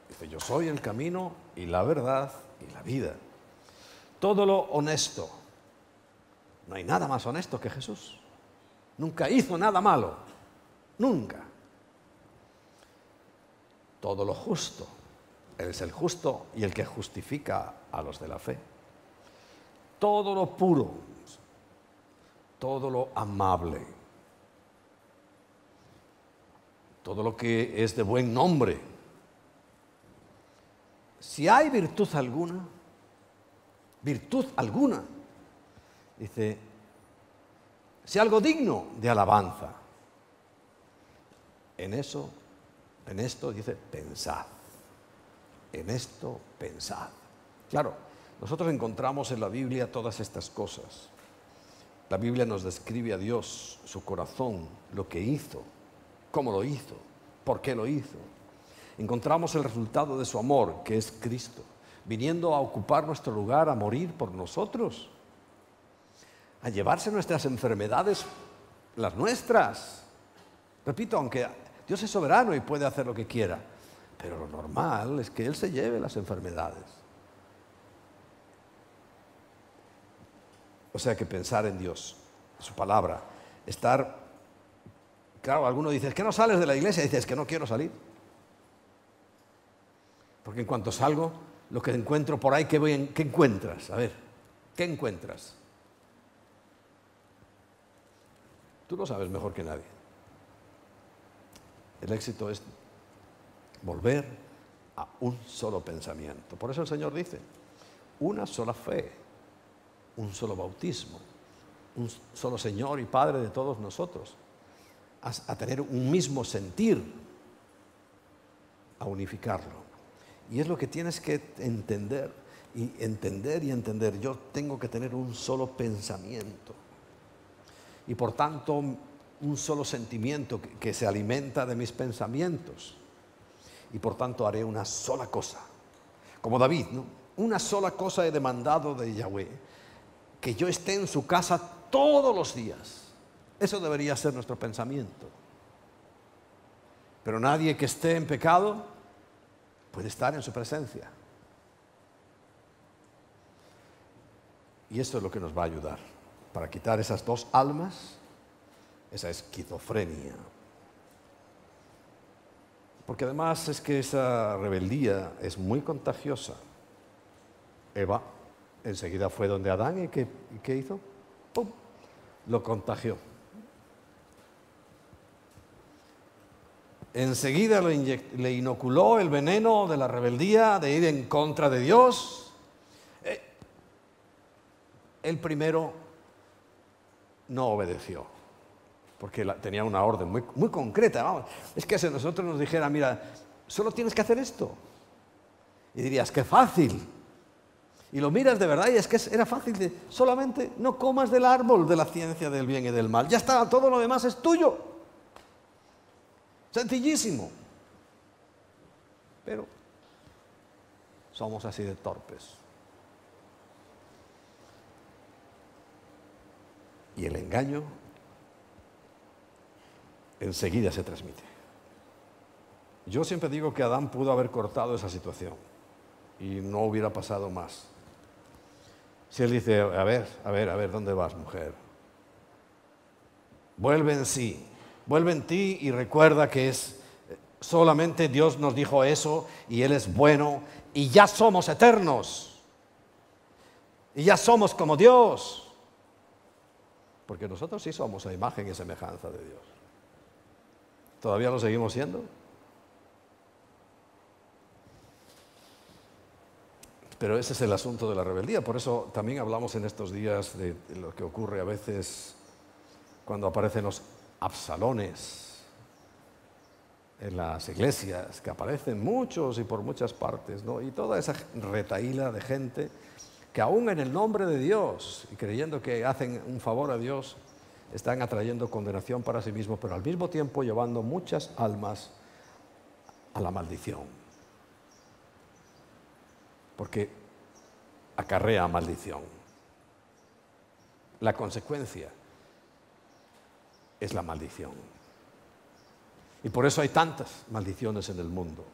Dice, yo soy el camino y la verdad y la vida. Todo lo honesto. No hay nada más honesto que Jesús. Nunca hizo nada malo. Nunca. Todo lo justo. Él es el justo y el que justifica a los de la fe. Todo lo puro. Todo lo amable. Todo lo que es de buen nombre. Si hay virtud alguna, virtud alguna, dice, si algo digno de alabanza, en eso, en esto dice, pensad. En esto pensad. Claro, nosotros encontramos en la Biblia todas estas cosas. La Biblia nos describe a Dios, su corazón, lo que hizo, cómo lo hizo, por qué lo hizo. Encontramos el resultado de su amor, que es Cristo, viniendo a ocupar nuestro lugar, a morir por nosotros, a llevarse nuestras enfermedades, las nuestras. Repito, aunque Dios es soberano y puede hacer lo que quiera, pero lo normal es que Él se lleve las enfermedades. O sea que pensar en Dios, su palabra, estar... Claro, alguno dice, es que no sales de la iglesia, y dice, es que no quiero salir. Porque en cuanto salgo, lo que encuentro por ahí, ¿qué, voy ¿qué encuentras? A ver, ¿qué encuentras? Tú lo sabes mejor que nadie. El éxito es volver a un solo pensamiento. Por eso el Señor dice, una sola fe, un solo bautismo, un solo Señor y Padre de todos nosotros, a, tener un mismo sentir, a unificarlo. Y es lo que tienes que entender y entender y entender. Yo tengo que tener un solo pensamiento. Y por tanto, un solo sentimiento que se alimenta de mis pensamientos y por tanto haré una sola cosa. Como David. Una sola cosa he demandado de Yahweh, que yo esté en su casa todos los días. Eso debería ser nuestro pensamiento. Pero nadie que esté en pecado puede estar en su presencia. Y esto es lo que nos va a ayudar para quitar esas dos almas, esa esquizofrenia, porque además es que esa rebeldía es muy contagiosa. Eva enseguida fue donde Adán y ¿qué, hizo? Lo contagió. Enseguida le inoculó el veneno de la rebeldía, de ir en contra de Dios. Eh, el primero no obedeció porque tenía una orden muy, muy concreta. Vamos. Es que si nosotros nos dijera, mira, solo tienes que hacer esto. Y dirías, qué fácil. Y lo miras de verdad y es que era fácil de, solamente no comas del árbol de la ciencia del bien y del mal. Ya está, todo lo demás es tuyo. Sencillísimo. Pero somos así de torpes. Y el engaño enseguida se transmite. Yo siempre digo que Adán pudo haber cortado esa situación y no hubiera pasado más. Si él dice, a ver, a ver, a ver, ¿dónde vas, mujer? Vuelve en sí, vuelve en ti y recuerda que es solamente Dios nos dijo eso y Él es bueno y ya somos eternos. Y ya somos como Dios. Porque nosotros sí somos a imagen y semejanza de Dios. ¿Todavía lo seguimos siendo? Pero ese es el asunto de la rebeldía. Por eso también hablamos en estos días de lo que ocurre a veces cuando aparecen los absalones en las iglesias, que aparecen muchos y por muchas partes, ¿no? y toda esa retaíla de gente que aún en el nombre de Dios y creyendo que hacen un favor a Dios, están atrayendo condenación para sí mismos, pero al mismo tiempo llevando muchas almas a la maldición porque acarrea maldición. La consecuencia es la maldición. Y por eso hay tantas maldiciones en el mundo.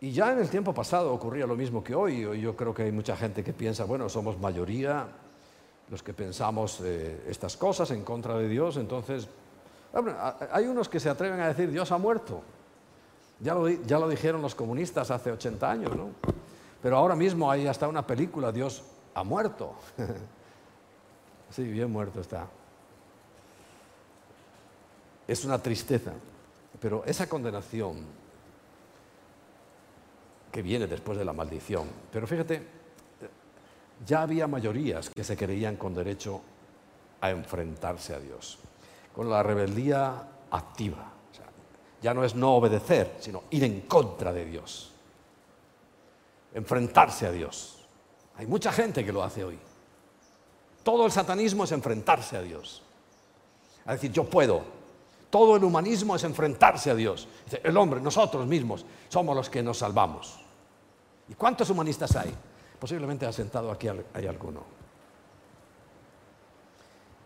Y ya en el tiempo pasado ocurría lo mismo que hoy. Yo creo que hay mucha gente que piensa, bueno, somos mayoría los que pensamos eh, estas cosas en contra de Dios, entonces, hay unos que se atreven a decir, Dios ha muerto. Ya lo, dijeron los comunistas hace 80 años, ¿no? Pero ahora mismo hay hasta una película, Dios ha muerto. sí, bien muerto está. Es una tristeza, pero esa condenación que viene después de la maldición, pero fíjate, ya había mayorías que se creían con derecho a enfrentarse a Dios, con la rebeldía activa ya no es no obedecer, sino ir en contra de Dios. Enfrentarse a Dios. Hay mucha gente que lo hace hoy. Todo el satanismo es enfrentarse a Dios. Es decir, yo puedo. Todo el humanismo es enfrentarse a Dios. El hombre, nosotros mismos, somos los que nos salvamos. ¿Y cuántos humanistas hay? Posiblemente ha sentado aquí hay alguno.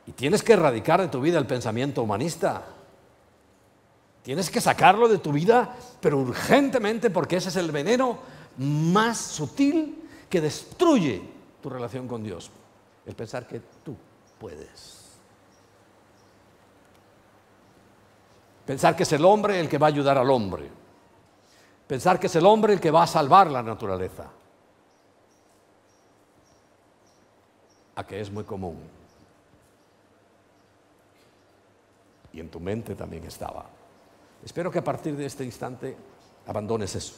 Y tienes que erradicar de tu vida el pensamiento humanista. Tienes que sacarlo de tu vida, pero urgentemente, porque ese es el veneno más sutil que destruye tu relación con Dios. El pensar que tú puedes. Pensar que es el hombre el que va a ayudar al hombre. Pensar que es el hombre el que va a salvar la naturaleza. A que es muy común. Y en tu mente también estaba. Espero que a partir de este instante abandones eso.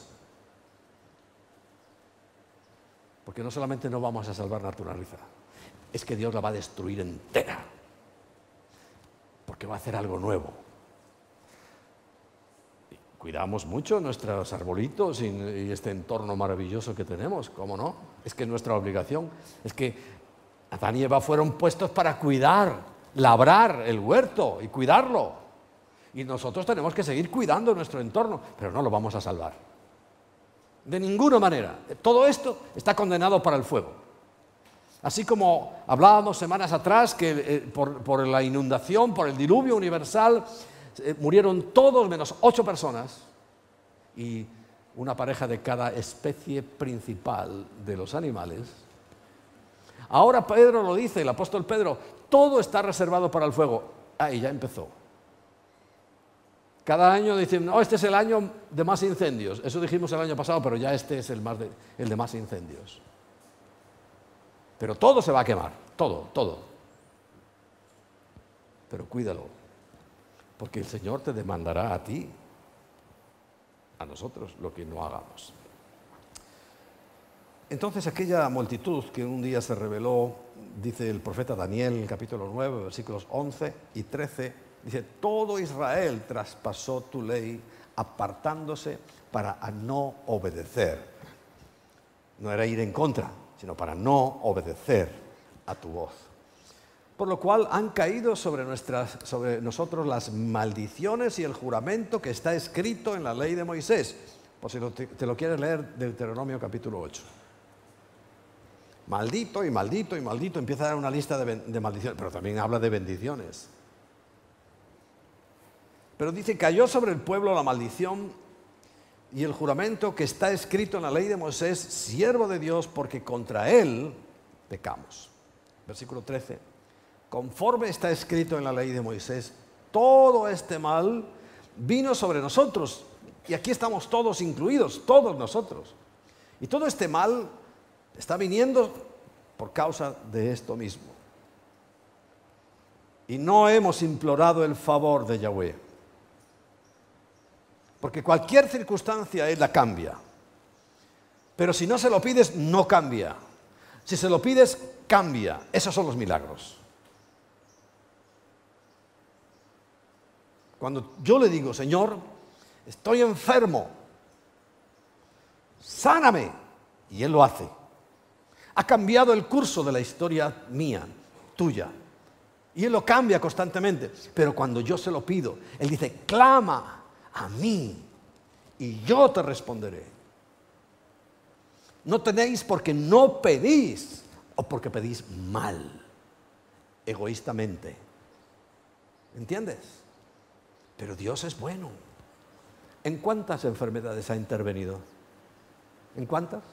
Porque no solamente no vamos a salvar naturaleza, es que Dios la va a destruir entera. Porque va a hacer algo nuevo. cuidamos mucho nuestros arbolitos y, este entorno maravilloso que tenemos, ¿cómo no? Es que nuestra obligación es que Adán y Eva fueron puestos para cuidar, labrar el huerto y cuidarlo. Y nosotros tenemos que seguir cuidando nuestro entorno, pero no lo vamos a salvar. De ninguna manera. Todo esto está condenado para el fuego. Así como hablábamos semanas atrás que eh, por, la inundación, por el diluvio universal, eh, murieron todos menos ocho personas y una pareja de cada especie principal de los animales. Ahora Pedro lo dice, el apóstol Pedro, todo está reservado para el fuego. Ahí ya empezó. Cada año dicen, no, este es el año de más incendios. Eso dijimos el año pasado, pero ya este es el, de, el de más incendios. Pero todo se va a quemar, todo, todo. Pero cuídalo, porque el Señor te demandará a ti, a nosotros, lo que no hagamos. Entonces aquella multitud que un día se reveló, dice el profeta Daniel, capítulo 9, versículos 11 y 13, Dice, todo Israel traspasó tu ley apartándose para no obedecer. No era ir en contra, sino para no obedecer a tu voz. Por lo cual han caído sobre, nuestras, sobre nosotros las maldiciones y el juramento que está escrito en la ley de Moisés. Por si te, lo quieres leer, Deuteronomio capítulo 8. Maldito y maldito y maldito. Empieza a dar una lista de, maldiciones, pero también habla de bendiciones. Pero dice, cayó sobre el pueblo la maldición y el juramento que está escrito en la ley de Moisés, siervo de Dios, porque contra él pecamos. Versículo 13. Conforme está escrito en la ley de Moisés, todo este mal vino sobre nosotros. Y aquí estamos todos incluidos, todos nosotros. Y todo este mal está viniendo por causa de esto mismo. Y no hemos implorado el favor de Yahweh porque cualquier circunstancia Él la cambia. Pero si no se lo pides, no cambia. Si se lo pides, cambia. Esos son los milagros. Cuando yo le digo, Señor, estoy enfermo, sáname, y Él lo hace. Ha cambiado el curso de la historia mía, tuya. Y Él lo cambia constantemente. Pero cuando yo se lo pido, Él dice, clama a mí y yo te responderé. No tenéis porque no pedís o porque pedís mal, egoístamente. ¿Entiendes? Pero Dios es bueno. ¿En cuántas enfermedades ha intervenido? ¿En cuántas?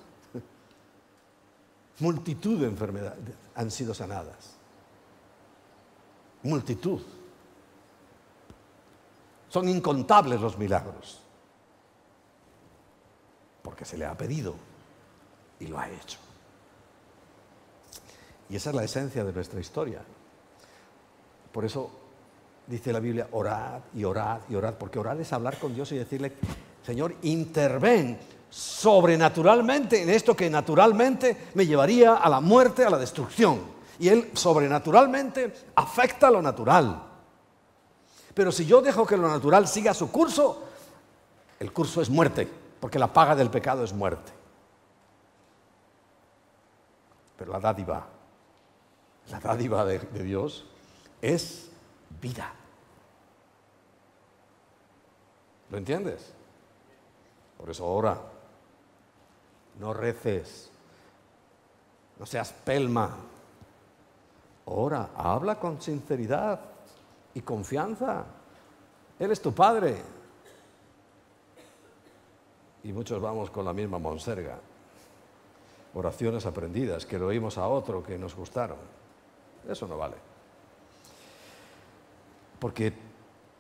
Multitud de enfermedades han sido sanadas. Multitud. Son incontables los milagros. Porque se le ha pedido y lo ha hecho. Y esa es la esencia de nuestra historia. Por eso dice la Biblia, orad y orad y orad, porque orar es hablar con Dios y decirle, Señor, interven sobrenaturalmente en esto que naturalmente me llevaría a la muerte, a la destrucción. Y Él sobrenaturalmente afecta lo natural. Pero si yo dejo que lo natural siga su curso, el curso es muerte, porque la paga del pecado es muerte. Pero la dádiva, la dádiva de, Dios es vida. ¿Lo entiendes? Por eso ahora no reces, no seas pelma. Ora, habla con sinceridad y confianza. Él es tu Padre. Y muchos vamos con la misma monserga. Oraciones aprendidas, que lo oímos a otro que nos gustaron. Eso no vale. Porque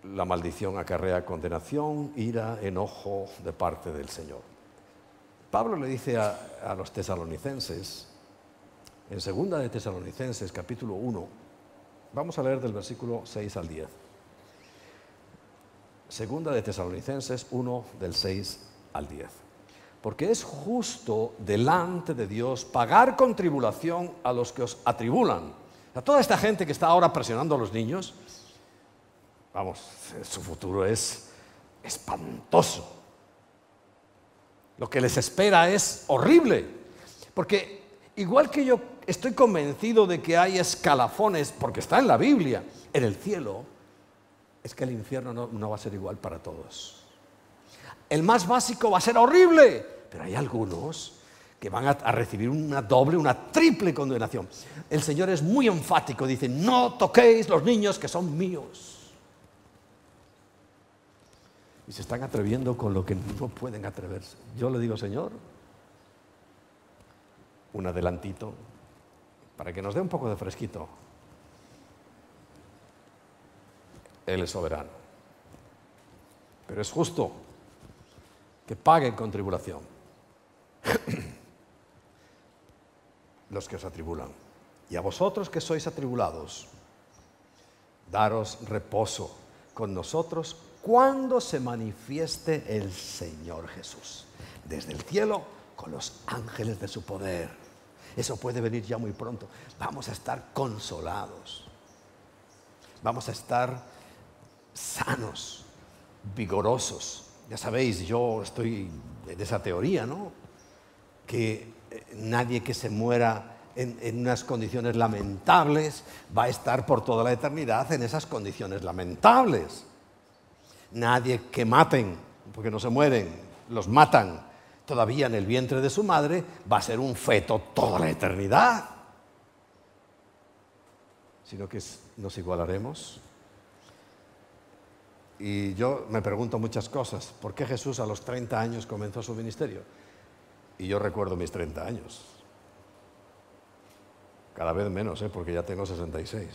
la maldición acarrea condenación, ira, enojo de parte del Señor. Pablo le dice a, los tesalonicenses, en segunda de Tesalonicenses capítulo 1, Vamos a leer del versículo 6 al 10. Segunda de Tesalonicenses 1 del 6 al 10. Porque es justo delante de Dios pagar con tribulación a los que os atribulan. A toda esta gente que está ahora presionando a los niños, vamos, su futuro es espantoso. Lo que les espera es horrible. Porque igual que yo estoy convencido de que hay escalafones, porque está en la Biblia, en el cielo, es que el infierno no, va a ser igual para todos. El más básico va a ser horrible, pero hay algunos que van a, recibir una doble, una triple condenación. El Señor es muy enfático, dice, no toquéis los niños que son míos. Y se están atreviendo con lo que no pueden atreverse. Yo le digo, Señor, un adelantito, para que nos dé un poco de fresquito. Él es soberano. Pero es justo que paguen con tribulación los que os atribulan. Y a vosotros que sois atribulados, daros reposo con nosotros cuando se manifieste el Señor Jesús, desde el cielo con los ángeles de su poder eso puede venir ya muy pronto. Vamos a estar consolados. Vamos a estar sanos, vigorosos. Ya sabéis, yo estoy de esa teoría, ¿no? Que eh, nadie que se muera en, en, unas condiciones lamentables va a estar por toda la eternidad en esas condiciones lamentables. Nadie que maten, porque no se mueren, los matan todavía en el vientre de su madre, va a ser un feto toda la eternidad. Sino que nos igualaremos. Y yo me pregunto muchas cosas. ¿Por qué Jesús a los 30 años comenzó su ministerio? Y yo recuerdo mis 30 años. Cada vez menos, ¿eh? porque ya tengo 66.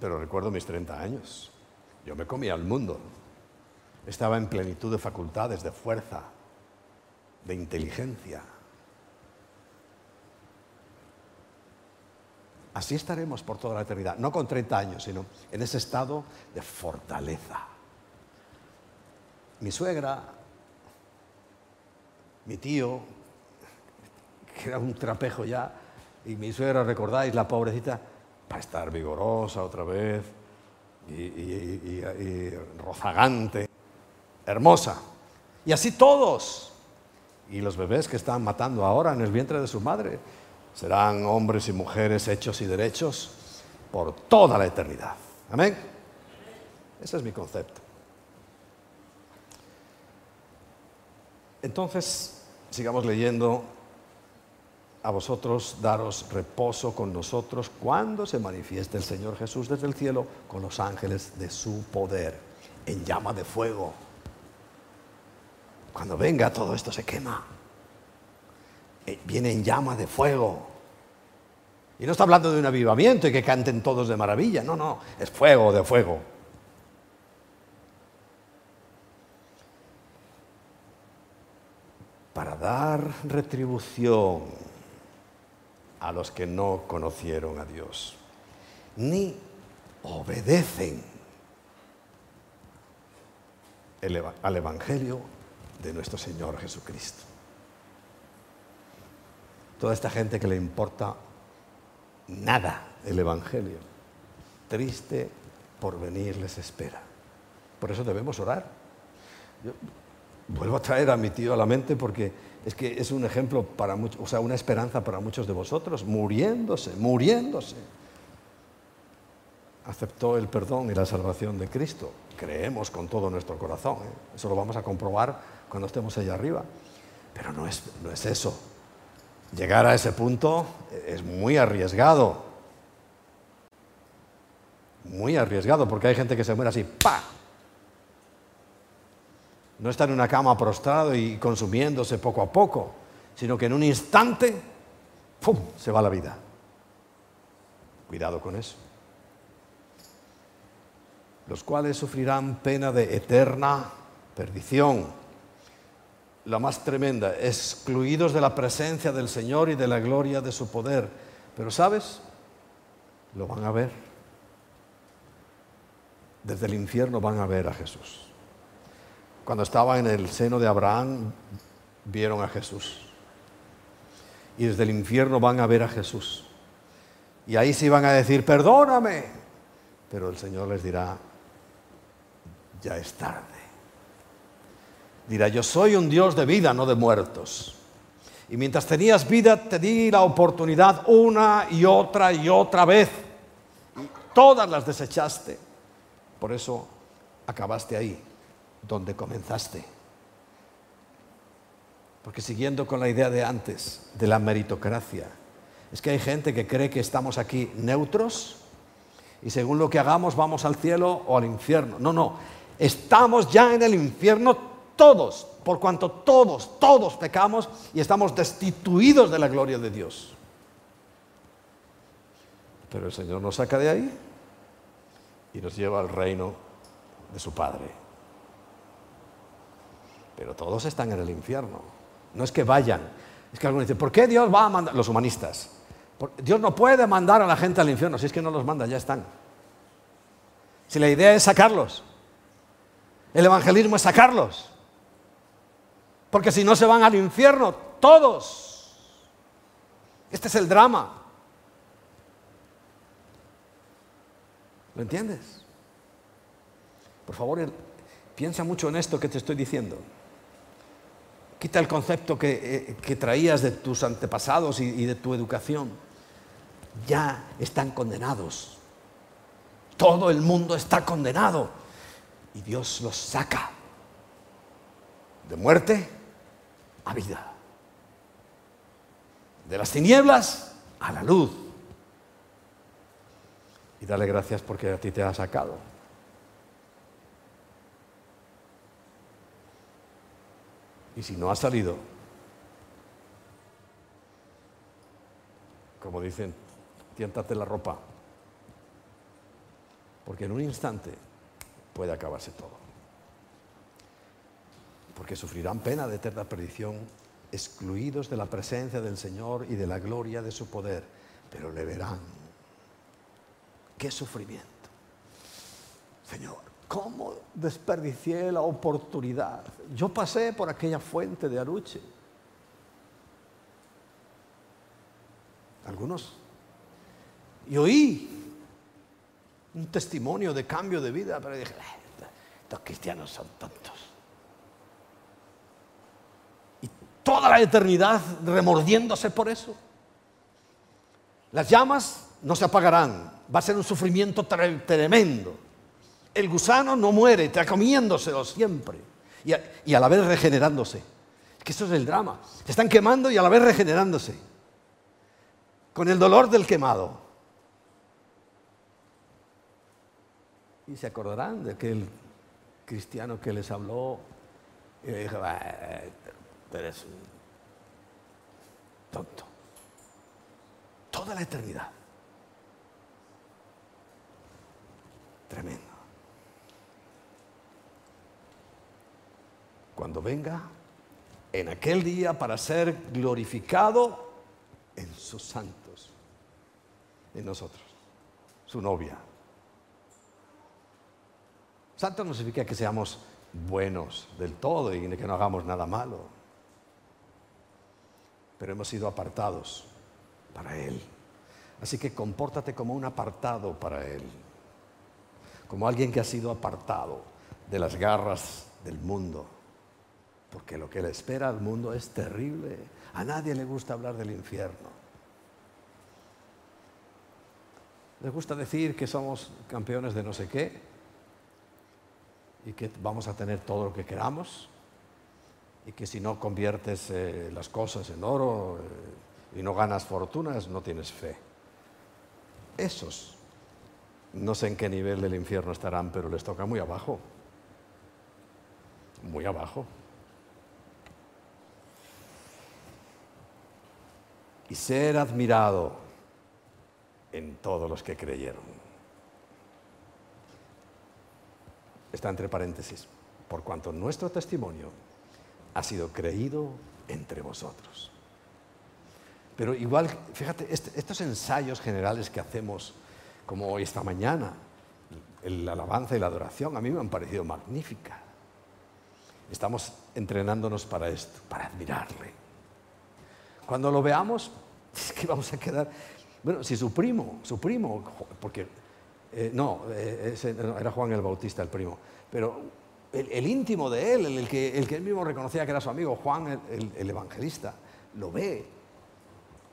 Pero recuerdo mis 30 años. Yo me comía el mundo. Estaba en plenitud de facultades, de fuerza, de inteligencia. Así estaremos por toda la eternidad, no con 30 años, sino en ese estado de fortaleza. Mi suegra, mi tío, que era un trapejo ya, y mi suegra, recordáis, la pobrecita, para estar vigorosa otra vez y, rozagante hermosa. Y así todos. Y los bebés que están matando ahora en el vientre de su madre serán hombres y mujeres hechos y derechos por toda la eternidad. Amén. Ese es mi concepto. Entonces, sigamos leyendo. A vosotros daros reposo con nosotros cuando se manifieste el Señor Jesús desde el cielo con los ángeles de su poder en llama de fuego cuando venga todo esto se quema. Eh, viene en llama de fuego. Y no está hablando de un avivamiento y que canten todos de maravilla. No, no, es fuego de fuego. Para dar retribución a los que no conocieron a Dios, ni obedecen al Evangelio de nuestro Señor Jesucristo. Toda esta gente que le importa nada el Evangelio, triste por venir les espera. Por eso debemos orar. Yo vuelvo a traer a mi tío a la mente porque es que es un ejemplo para muchos, o sea, una esperanza para muchos de vosotros, muriéndose, muriéndose. Aceptó el perdón y la salvación de Cristo. Creemos con todo nuestro corazón. ¿eh? Eso lo vamos a comprobar cuando estemos allá arriba. Pero no es, no es eso. Llegar a ese punto es muy arriesgado. Muy arriesgado, porque hay gente que se muere así, ¡pa! No está en una cama prostrado y consumiéndose poco a poco, sino que en un instante, ¡pum!, se va la vida. Cuidado con eso. Los cuales sufrirán pena de eterna perdición la más tremenda, excluidos de la presencia del Señor y de la gloria de su poder. Pero sabes, lo van a ver. Desde el infierno van a ver a Jesús. Cuando estaba en el seno de Abraham, vieron a Jesús. Y desde el infierno van a ver a Jesús. Y ahí sí van a decir, perdóname. Pero el Señor les dirá, ya es tarde. Dirá, yo soy un Dios de vida, no de muertos. Y mientras tenías vida, te di la oportunidad una y otra y otra vez. Y todas las desechaste. Por eso acabaste ahí, donde comenzaste. Porque siguiendo con la idea de antes, de la meritocracia, es que hay gente que cree que estamos aquí neutros y según lo que hagamos vamos al cielo o al infierno. No, no, estamos ya en el infierno todos, por cuanto todos, todos pecamos y estamos destituidos de la gloria de Dios. Pero el Señor nos saca de ahí y nos lleva al reino de su Padre. Pero todos están en el infierno. No es que vayan. Es que algunos dicen, ¿por qué Dios va a mandar? Los humanistas. Dios no puede mandar a la gente al infierno. Si es que no los manda, ya están. Si la idea es sacarlos. El evangelismo es sacarlos. Porque si no se van al infierno, todos. Este es el drama. ¿Lo entiendes? Por favor, piensa mucho en esto que te estoy diciendo. Quita el concepto que, eh, traías de tus antepasados y de tu educación. Ya están condenados. Todo el mundo está condenado. Y Dios los saca de muerte a vida. De las tinieblas a la luz. Y dale gracias porque a ti te ha sacado. Y si no ha salido, como dicen, tiéntate la ropa, porque en un instante puede acabarse todo. Porque sufrirán pena de eterna perdición, excluidos de la presencia del Señor y de la gloria de su poder, pero le verán. ¡Qué sufrimiento! Señor, ¿Cómo desperdicié la oportunidad? Yo pasé por aquella fuente de Aruche. Algunos. Y oí un testimonio de cambio de vida, pero dije, estos cristianos son tontos. Y toda la eternidad remordiéndose por eso. Las llamas no se apagarán, va a ser un sufrimiento tremendo el gusano no muere, está comiéndoselo siempre. Y a, la vez regenerándose. Que eso es el drama. Se están quemando y a la vez regenerándose. Con el dolor del quemado. Y se acordarán de aquel cristiano que les habló y le dijo, eres tonto. Toda la eternidad. Tremendo. Cuando venga en aquel día para ser glorificado en sus santos, en nosotros, su novia. Santo no significa que seamos buenos del todo y que no hagamos nada malo, pero hemos sido apartados para Él. Así que compórtate como un apartado para Él, como alguien que ha sido apartado de las garras del mundo porque lo que le espera al mundo es terrible. A nadie le gusta hablar del infierno. Le gusta decir que somos campeones de no sé qué y que vamos a tener todo lo que queramos y que si no conviertes eh, las cosas en oro eh, y no ganas fortunas, no tienes fe. Esos no sé en qué nivel del infierno estarán, pero les toca muy abajo. Muy abajo. Y ser admirado en todos los que creyeron. Está entre paréntesis, por cuanto nuestro testimonio ha sido creído entre vosotros. Pero igual, fíjate, este, estos ensayos generales que hacemos, como hoy esta mañana, la alabanza y la adoración, a mí me han parecido magníficas. Estamos entrenándonos para esto, para admirarle cuando lo veamos, es que vamos a quedar... Bueno, si su primo, su primo, porque eh, no, eh, era Juan el Bautista el primo, pero el, íntimo de él, el que, el que él mismo reconocía que era su amigo, Juan el, evangelista, lo ve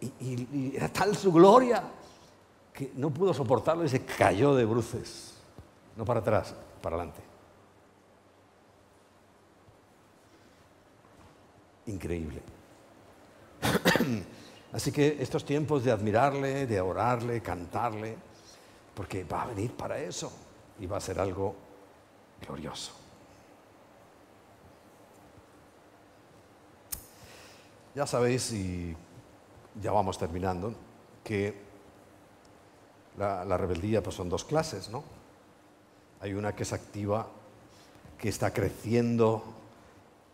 y, era tal su gloria que no pudo soportarlo y se cayó de bruces, no para atrás, para adelante. Increíble. Así que estos tiempos de admirarle, de orarle, cantarle, porque va a venir para eso y va a ser algo glorioso. Ya sabéis, y ya vamos terminando, que la, rebeldía pues son dos clases, ¿no? Hay una que es activa, que está creciendo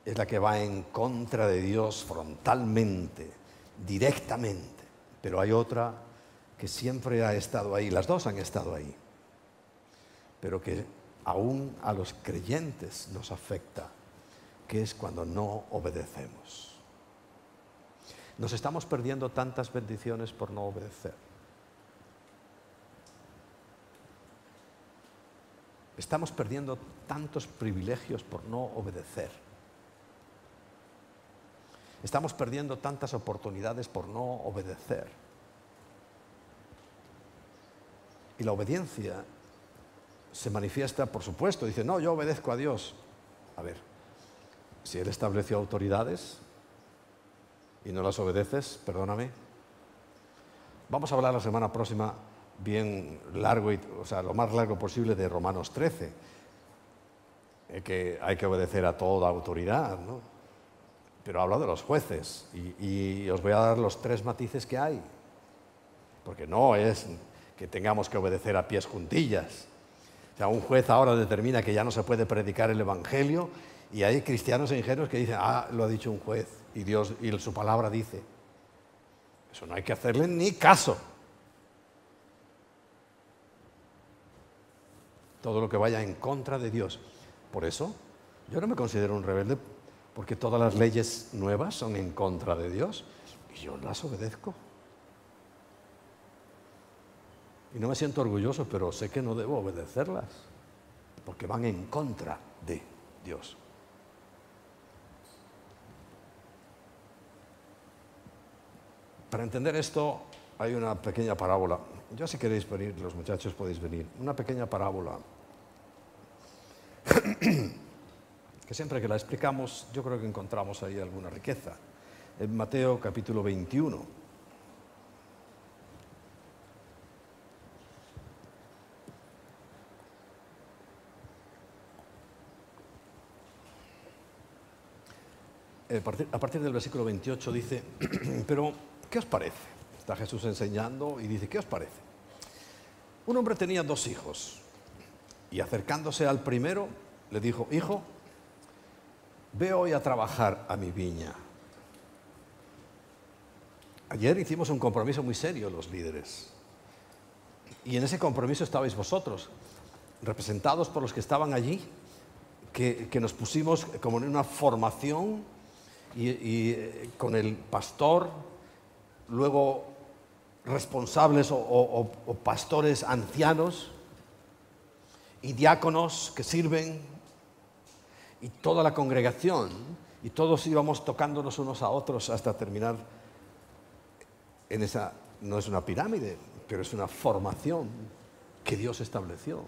es la que va en contra de Dios frontalmente, directamente. Pero hay otra que siempre ha estado ahí, las dos han estado ahí, pero que aún a los creyentes nos afecta, que es cuando no obedecemos. Nos estamos perdiendo tantas bendiciones por no obedecer. Estamos perdiendo tantos privilegios por no obedecer. Estamos perdiendo tantas oportunidades por no obedecer. Y la obediencia se manifiesta, por supuesto, dice, no, yo obedezco a Dios. A ver, si Él estableció autoridades y no las obedeces, perdóname. Vamos a hablar la semana próxima bien largo, y, o sea, lo más largo posible de Romanos 13, eh, que hay que obedecer a toda autoridad, ¿no? Pero habla de los jueces y, y os voy a dar los tres matices que hay, porque no es que tengamos que obedecer a pies juntillas. O sea, un juez ahora determina que ya no se puede predicar el Evangelio y hay cristianos e ingenuos que dicen, ah, lo ha dicho un juez y Dios y su palabra dice. Eso no hay que hacerle ni caso. Todo lo que vaya en contra de Dios. Por eso, yo no me considero un rebelde porque todas las leyes nuevas son en contra de Dios y yo las obedezco. Y no me siento orgulloso, pero sé que no debo obedecerlas porque van en contra de Dios. Para entender esto hay una pequeña parábola. Ya si queréis venir, los muchachos podéis venir. Una pequeña parábola que siempre que la explicamos yo creo que encontramos ahí alguna riqueza. En Mateo capítulo 21. Eh, a partir del versículo 28 dice, pero ¿qué os parece? Está Jesús enseñando y dice, ¿qué os parece? Un hombre tenía dos hijos y acercándose al primero le dijo, hijo, ve hoy a trabajar a mi viña. Ayer hicimos un compromiso muy serio los líderes y en ese compromiso estabais vosotros, representados por los que estaban allí, que, nos pusimos como en una formación y, eh, con el pastor, luego responsables o, pastores ancianos y diáconos que sirven y toda la congregación y todos íbamos tocándonos unos a otros hasta terminar en esa, no es una pirámide, pero es una formación que Dios estableció.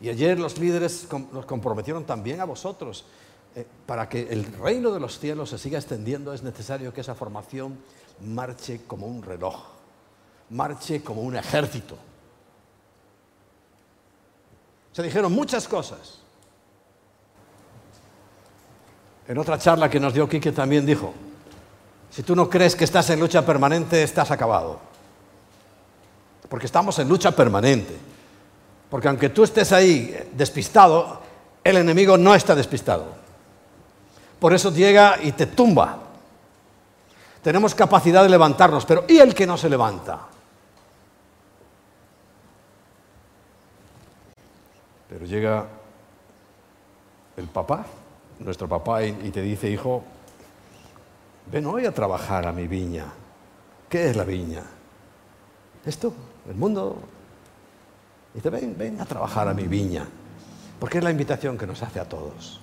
Y ayer los líderes nos comprometieron también a vosotros eh, para que el reino de los cielos se siga extendiendo es necesario que esa formación marche como un reloj, marche como un ejército. Se dijeron muchas cosas. En otra charla que nos dio Quique también dijo, si tú no crees que estás en lucha permanente, estás acabado. Porque estamos en lucha permanente. Porque aunque tú estés ahí despistado, el enemigo no está despistado. Por eso llega y te tumba. Tenemos capacidad de levantarnos, pero ¿y el que no se levanta? Pero llega el papá, nuestro papá, y, te dice, hijo, ven hoy a trabajar a mi viña. ¿Qué es la viña? Esto, el mundo. Dice, ven, ven a trabajar a mi viña. Porque es la invitación que nos hace a todos.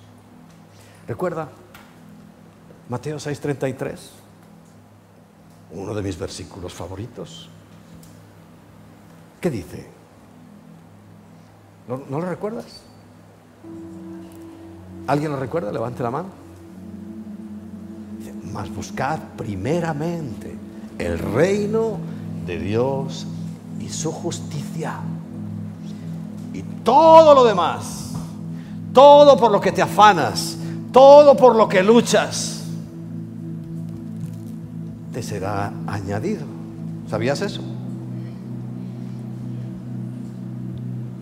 Recuerda, Mateo 6:33, uno de mis versículos favoritos. ¿Qué dice? ¿No, lo recuerdas? ¿Alguien lo recuerda? Levante la mano. Mas buscad primeramente el reino de Dios y su justicia. Y todo lo demás, todo por lo que te afanas, todo por lo que luchas, te será añadido. ¿Sabías eso?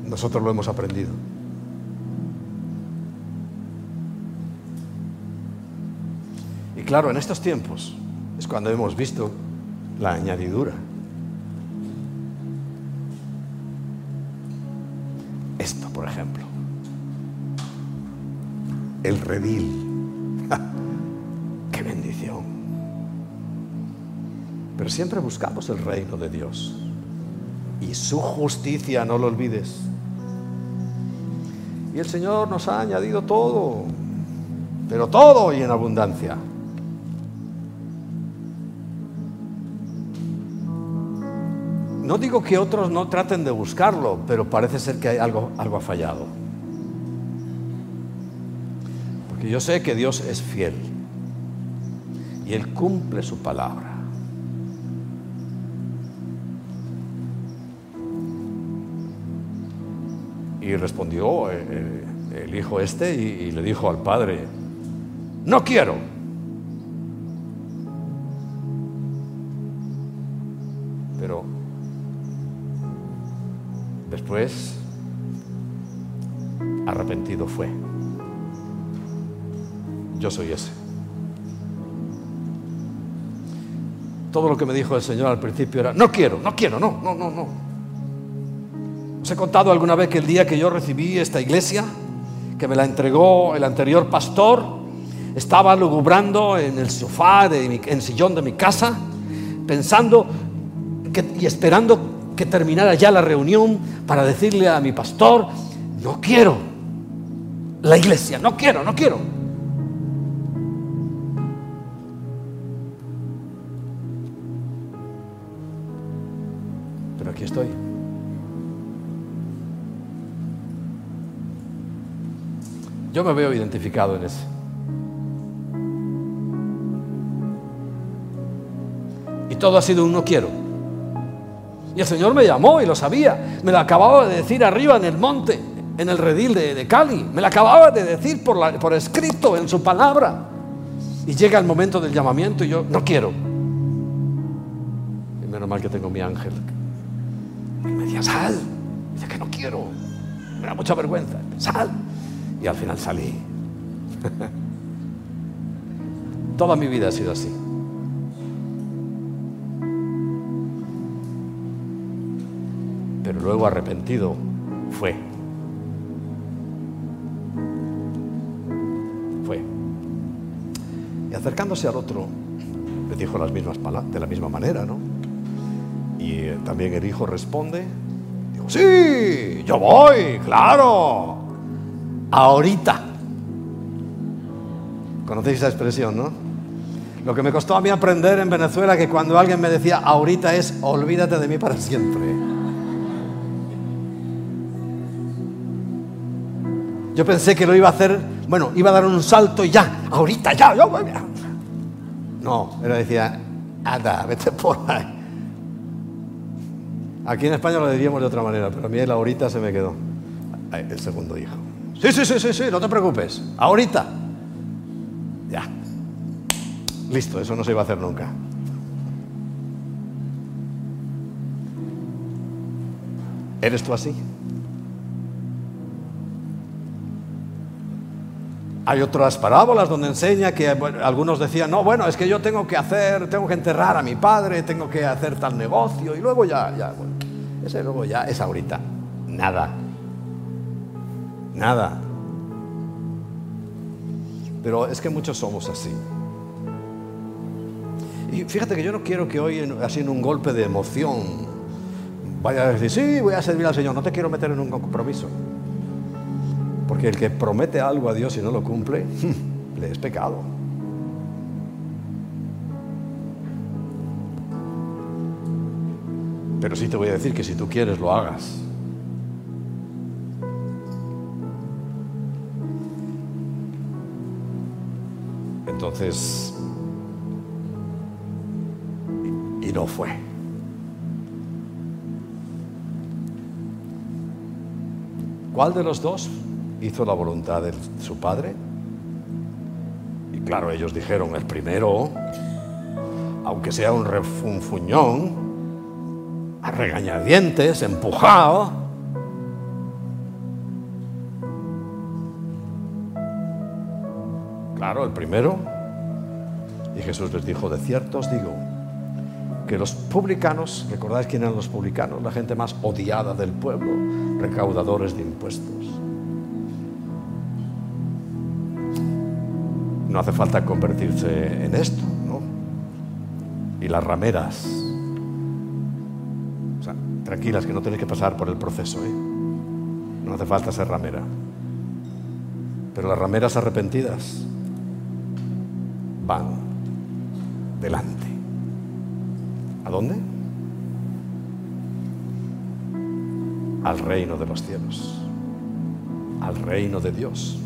Nosotros lo hemos aprendido. Claro, en estos tiempos es cuando hemos visto la añadidura. Esto, por ejemplo. El redil. Pero siempre buscamos el reino de Dios y su justicia, no lo olvides. Y el Señor nos ha añadido todo, pero todo y en abundancia. No digo que otros no traten de buscarlo, pero parece ser que hay algo, algo ha fallado. Porque yo sé que Dios es fiel y Él cumple su palabra. Y respondió el, eh, eh, el hijo este y le dijo al padre, no quiero. Después, arrepentido fue. Yo soy ese. Todo lo que me dijo el Señor al principio era, no quiero, no quiero, no, no, no, no. Os he contado alguna vez que el día que yo recibí esta iglesia, que me la entregó el anterior pastor, estaba lugubrando en el sofá, de mi, en sillón de mi casa, pensando y esperando que terminara ya la reunión para decirle a mi pastor, no quiero la iglesia, no quiero, no quiero. Pero aquí estoy. Yo me veo identificado en ese. Y todo ha sido un no quiero. Y el Señor me llamó y lo sabía. Me lo acababa de decir arriba en el monte, en el redil de, Cali. Me lo acababa de decir por, escrito en su palabra. Y llega el momento del llamamiento y yo no quiero. Y menos mal que tengo mi ángel. Y me decía, sal. Y dice que no quiero. Me da mucha vergüenza. Sal. Y al final salí. Toda mi vida ha sido así. Luego arrepentido fue. Fue. Y acercándose al otro, le dijo las mismas palabras, de la misma manera, ¿no? Y eh, también el hijo responde, sí, yo voy, claro, ahorita. ¿Conocéis esa expresión, no? Lo que me costó a mí aprender en Venezuela que cuando alguien me decía ahorita es olvídate de mí para siempre. Yo pensé que lo iba a hacer, bueno, iba a dar un salto y ya, ahorita ya, yo voy. No, era decía, anda, vete por ahí. Aquí en España lo diríamos de otra manera, pero a mí el ahorita se me quedó. El segundo hijo. Sí, sí, sí, sí, sí, no te preocupes. Ahorita. Ya. Listo, eso no se iba a hacer nunca. ¿Eres tú así? Hay otras parábolas donde enseña que algunos decían, no, bueno, es que yo tengo que hacer, tengo que enterrar a mi padre, tengo que hacer tal negocio y luego ya, ya, bueno, ese luego ya es ahorita. Nada. Nada. Pero es que muchos somos así. Y fíjate que yo no quiero que hoy, así en un golpe de emoción, vaya a decir, sí, voy a servir al Señor, no te quiero meter en un compromiso. Porque el que promete algo a Dios y no lo cumple, le es pecado. Pero sí te voy a decir que si tú quieres, lo hagas. Entonces, y no fue. ¿Cuál de los dos hizo la voluntad de su padre? Y claro, ellos dijeron, el primero, aunque sea un refunfuñón, a regañadientes, empujado. Claro, el primero. Y Jesús les dijo, de cierto os digo, que los publicanos, ¿recordáis quién eran los publicanos? La gente más odiada del pueblo, recaudadores de impuestos. No hace falta convertirse en esto, ¿no? Y las rameras. O sea, tranquilas que no tenéis que pasar por el proceso, ¿eh? No hace falta ser ramera. Pero las rameras arrepentidas van delante. ¿A dónde? al reino de los cielos, al reino de Dios.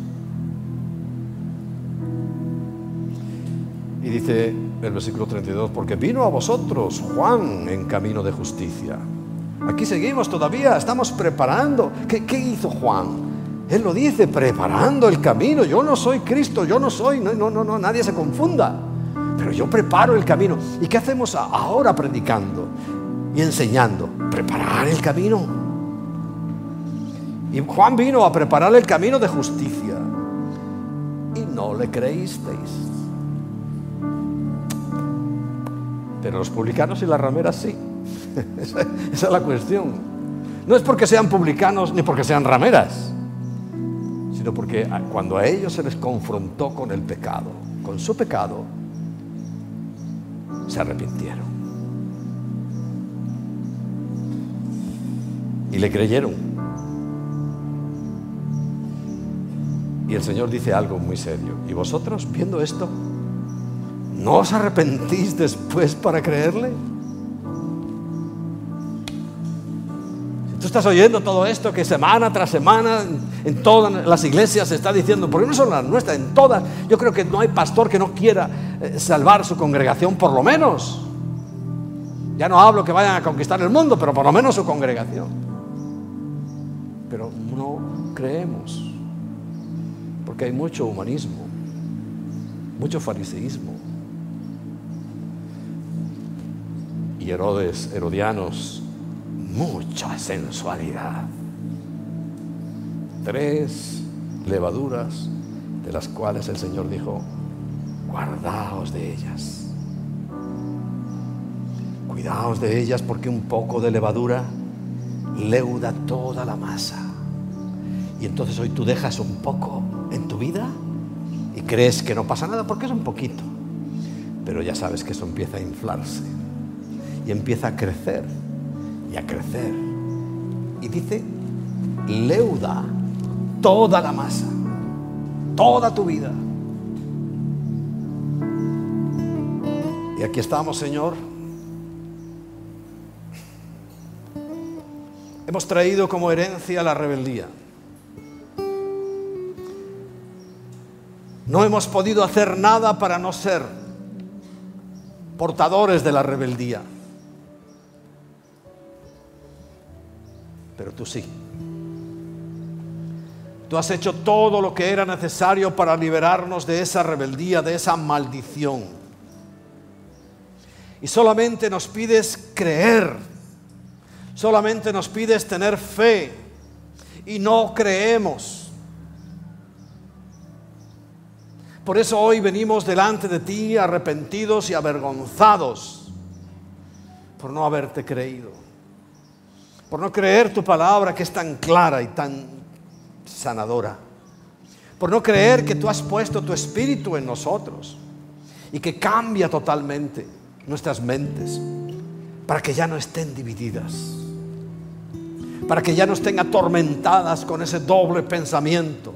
Y dice el versículo 32, porque vino a vosotros Juan en camino de justicia. Aquí seguimos todavía, estamos preparando. ¿Qué, hizo Juan? Él lo dice, preparando el camino. Yo no soy Cristo, yo no soy, no, no, no, nadie se confunda. Pero yo preparo el camino. ¿Y qué hacemos ahora predicando y enseñando? Preparar el camino. Y Juan vino a preparar el camino de justicia. Y no le creísteis. Pero los publicanos y las rameras sí. esa, es la cuestión. No es porque sean publicanos ni porque sean rameras sino porque cuando a ellos se les confrontó con el pecado, con su pecado, se arrepintieron. Y le creyeron. Y el Señor dice algo muy serio. ¿Y vosotros, viendo esto, no os arrepentís después para creerle? Tú estás oyendo todo esto que semana tras semana en todas las iglesias se está diciendo, porque no son las nuestras, en todas. Yo creo que no hay pastor que no quiera eh, salvar su congregación, por lo menos. Ya no hablo que vayan a conquistar el mundo, pero por lo menos su congregación. Pero no creemos, porque hay mucho humanismo, mucho fariseísmo. Herodes, Herodianos, mucha sensualidad. Tres levaduras de las cuales el Señor dijo, guardaos de ellas. Cuidaos de ellas porque un poco de levadura leuda toda la masa. Y entonces hoy tú dejas un poco en tu vida y crees que no pasa nada porque es un poquito. Pero ya sabes que eso empieza a inflarse y empieza a crecer y a crecer. Y dice, leuda toda la masa, toda tu vida. Y aquí estamos, Señor. Hemos traído como herencia la rebeldía. No hemos podido hacer nada para no ser portadores de la rebeldía. Pero tú sí. Tú has hecho todo lo que era necesario para liberarnos de esa rebeldía, de esa maldición. Y solamente nos pides creer, solamente nos pides tener fe y no creemos. Por eso hoy venimos delante de ti arrepentidos y avergonzados por no haberte creído por no creer tu palabra que es tan clara y tan sanadora, por no creer que tú has puesto tu espíritu en nosotros y que cambia totalmente nuestras mentes para que ya no estén divididas, para que ya no estén atormentadas con ese doble pensamiento,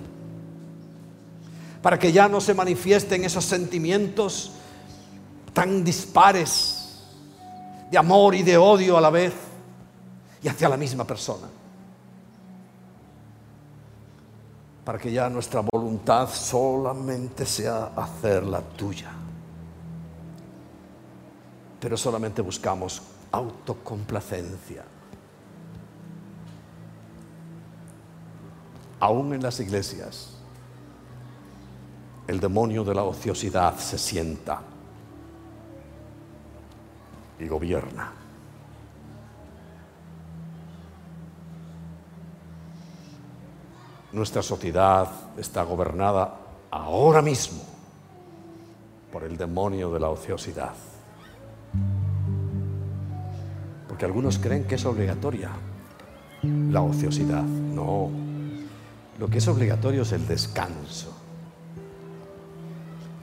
para que ya no se manifiesten esos sentimientos tan dispares de amor y de odio a la vez y hacia la misma persona. Para que ya nuestra voluntad solamente sea hacer la tuya. Pero solamente buscamos autocomplacencia. Aún en las iglesias, el demonio de la ociosidad se sienta y gobierna. Nuestra sociedad está gobernada ahora mismo por el demonio de la ociosidad. Porque algunos creen que es obligatoria la ociosidad. No, lo que es obligatorio es el descanso.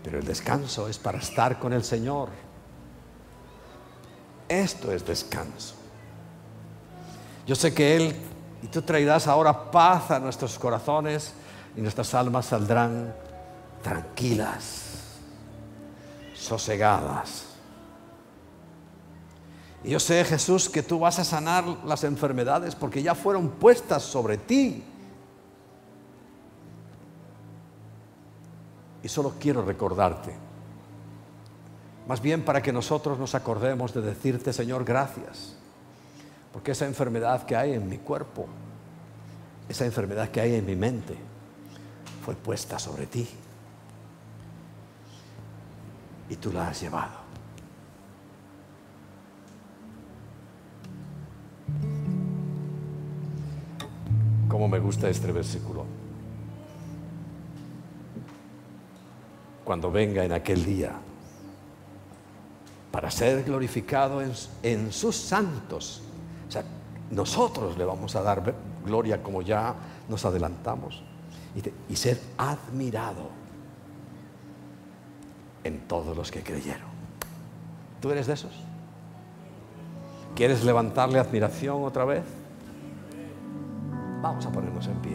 Pero el descanso es para estar con el Señor. Esto es descanso. Yo sé que Él y tú traerás ahora paz a nuestros corazones y nuestras almas saldrán tranquilas, sosegadas. Y yo sé, Jesús, que tú vas a sanar las enfermedades porque ya fueron puestas sobre ti. Y solo quiero recordarte, más bien para que nosotros nos acordemos de decirte, Señor, gracias, porque esa enfermedad que hay en mi cuerpo, esa enfermedad que hay en mi mente, fue puesta sobre ti. Y tú la has llevado. Cómo me gusta este versículo. Cuando venga en aquel día para ser glorificado en, sus santos. O sea, nosotros le vamos a dar gloria como ya nos adelantamos y, y ser admirado en todos los que creyeron. ¿Tú eres de esos? ¿Quieres levantarle admiración otra vez? Vamos a ponernos en pie.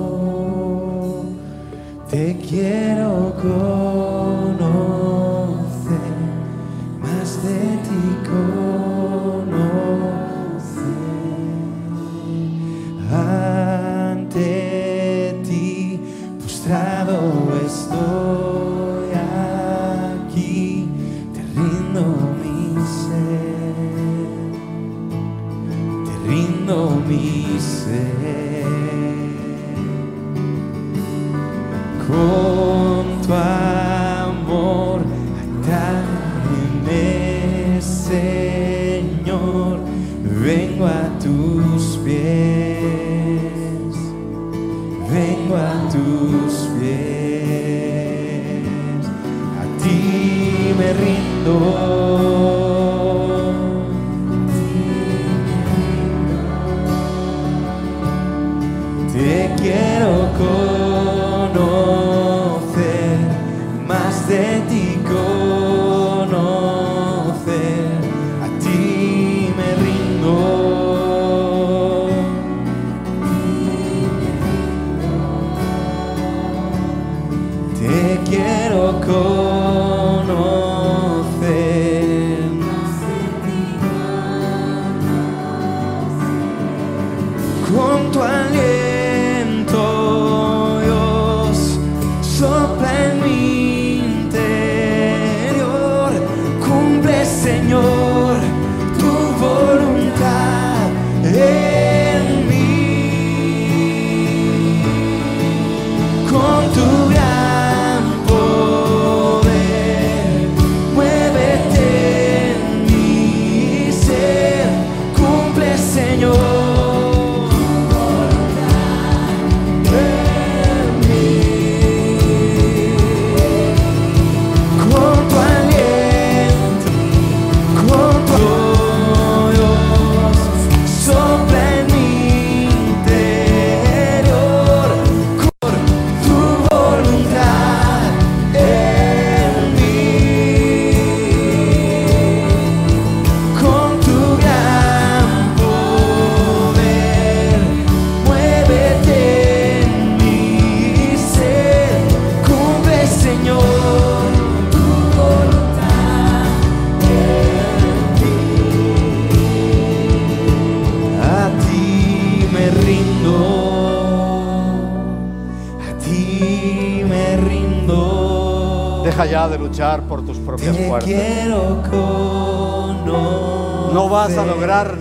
te quiero conocer,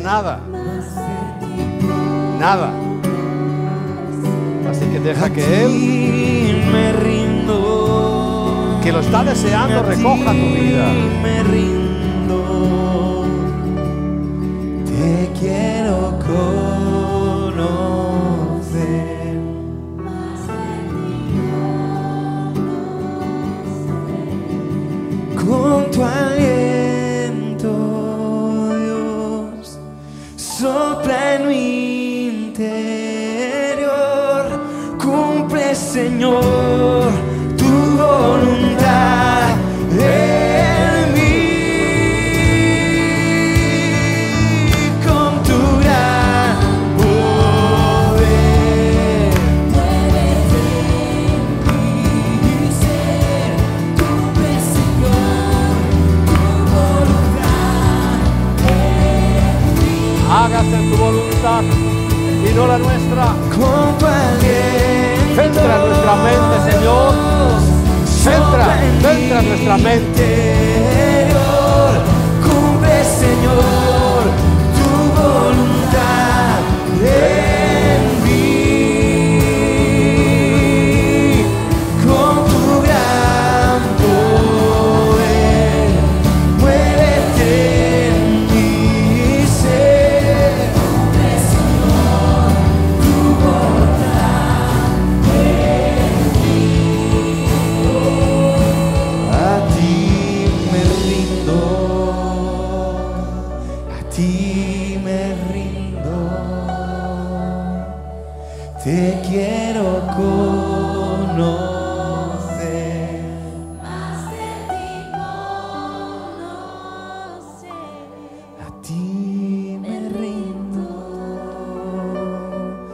nada. Nada. Así que deja que Él, que lo está deseando, recoja tu vida.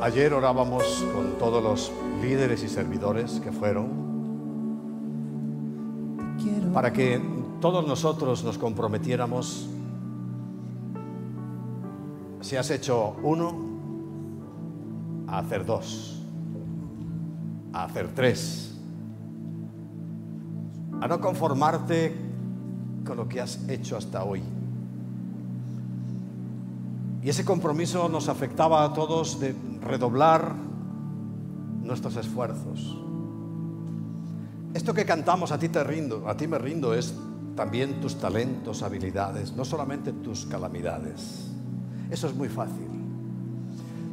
Ayer orábamos con todos los líderes y servidores que fueron para que todos nosotros nos comprometiéramos. Si has hecho uno, a hacer dos, a hacer tres, a no conformarte con lo que has hecho hasta hoy. Y ese compromiso nos afectaba a todos de redoblar nuestros esfuerzos. Esto que cantamos a ti te rindo, a ti me rindo es también tus talentos, habilidades, no solamente tus calamidades. Eso es muy fácil.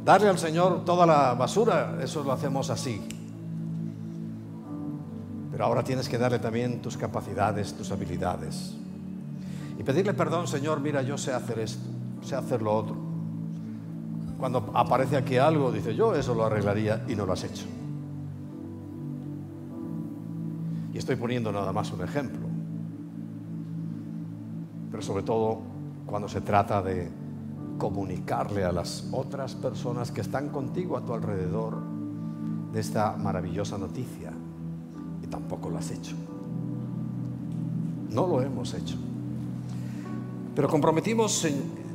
Darle al Señor toda la basura, eso lo hacemos así. Pero ahora tienes que darle también tus capacidades, tus habilidades. Y pedirle perdón, Señor, mira, yo sé hacer esto, sé hacer lo otro. Cuando aparece aquí algo, dice, yo eso lo arreglaría y no lo has hecho. Y estoy poniendo nada más un ejemplo. Pero sobre todo cuando se trata de comunicarle a las otras personas que están contigo a tu alrededor de esta maravillosa noticia. Y tampoco lo has hecho. No lo hemos hecho. Pero comprometimos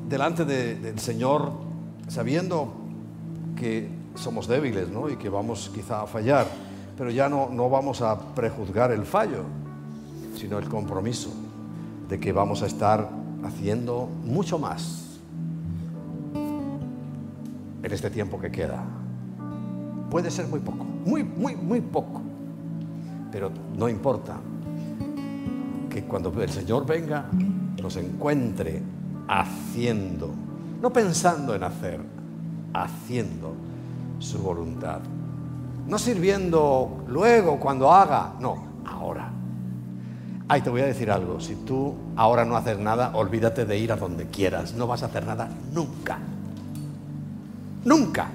delante de- del Señor sabiendo que somos débiles ¿no? y que vamos quizá a fallar, pero ya no, no vamos a prejuzgar el fallo, sino el compromiso de que vamos a estar haciendo mucho más en este tiempo que queda. Puede ser muy poco, muy, muy, muy poco, pero no importa que cuando el Señor venga nos encuentre haciendo, no pensando en hacer, haciendo su voluntad. No sirviendo luego cuando haga, no, ahora. Ay, te voy a decir algo, si tú ahora no haces nada, olvídate de ir a donde quieras, no vas a hacer nada nunca. Nunca.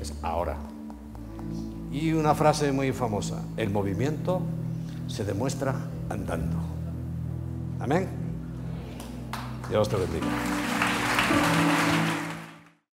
Es ahora. Y una frase muy famosa, el movimiento se demuestra andando. Amén. Dios te bendiga.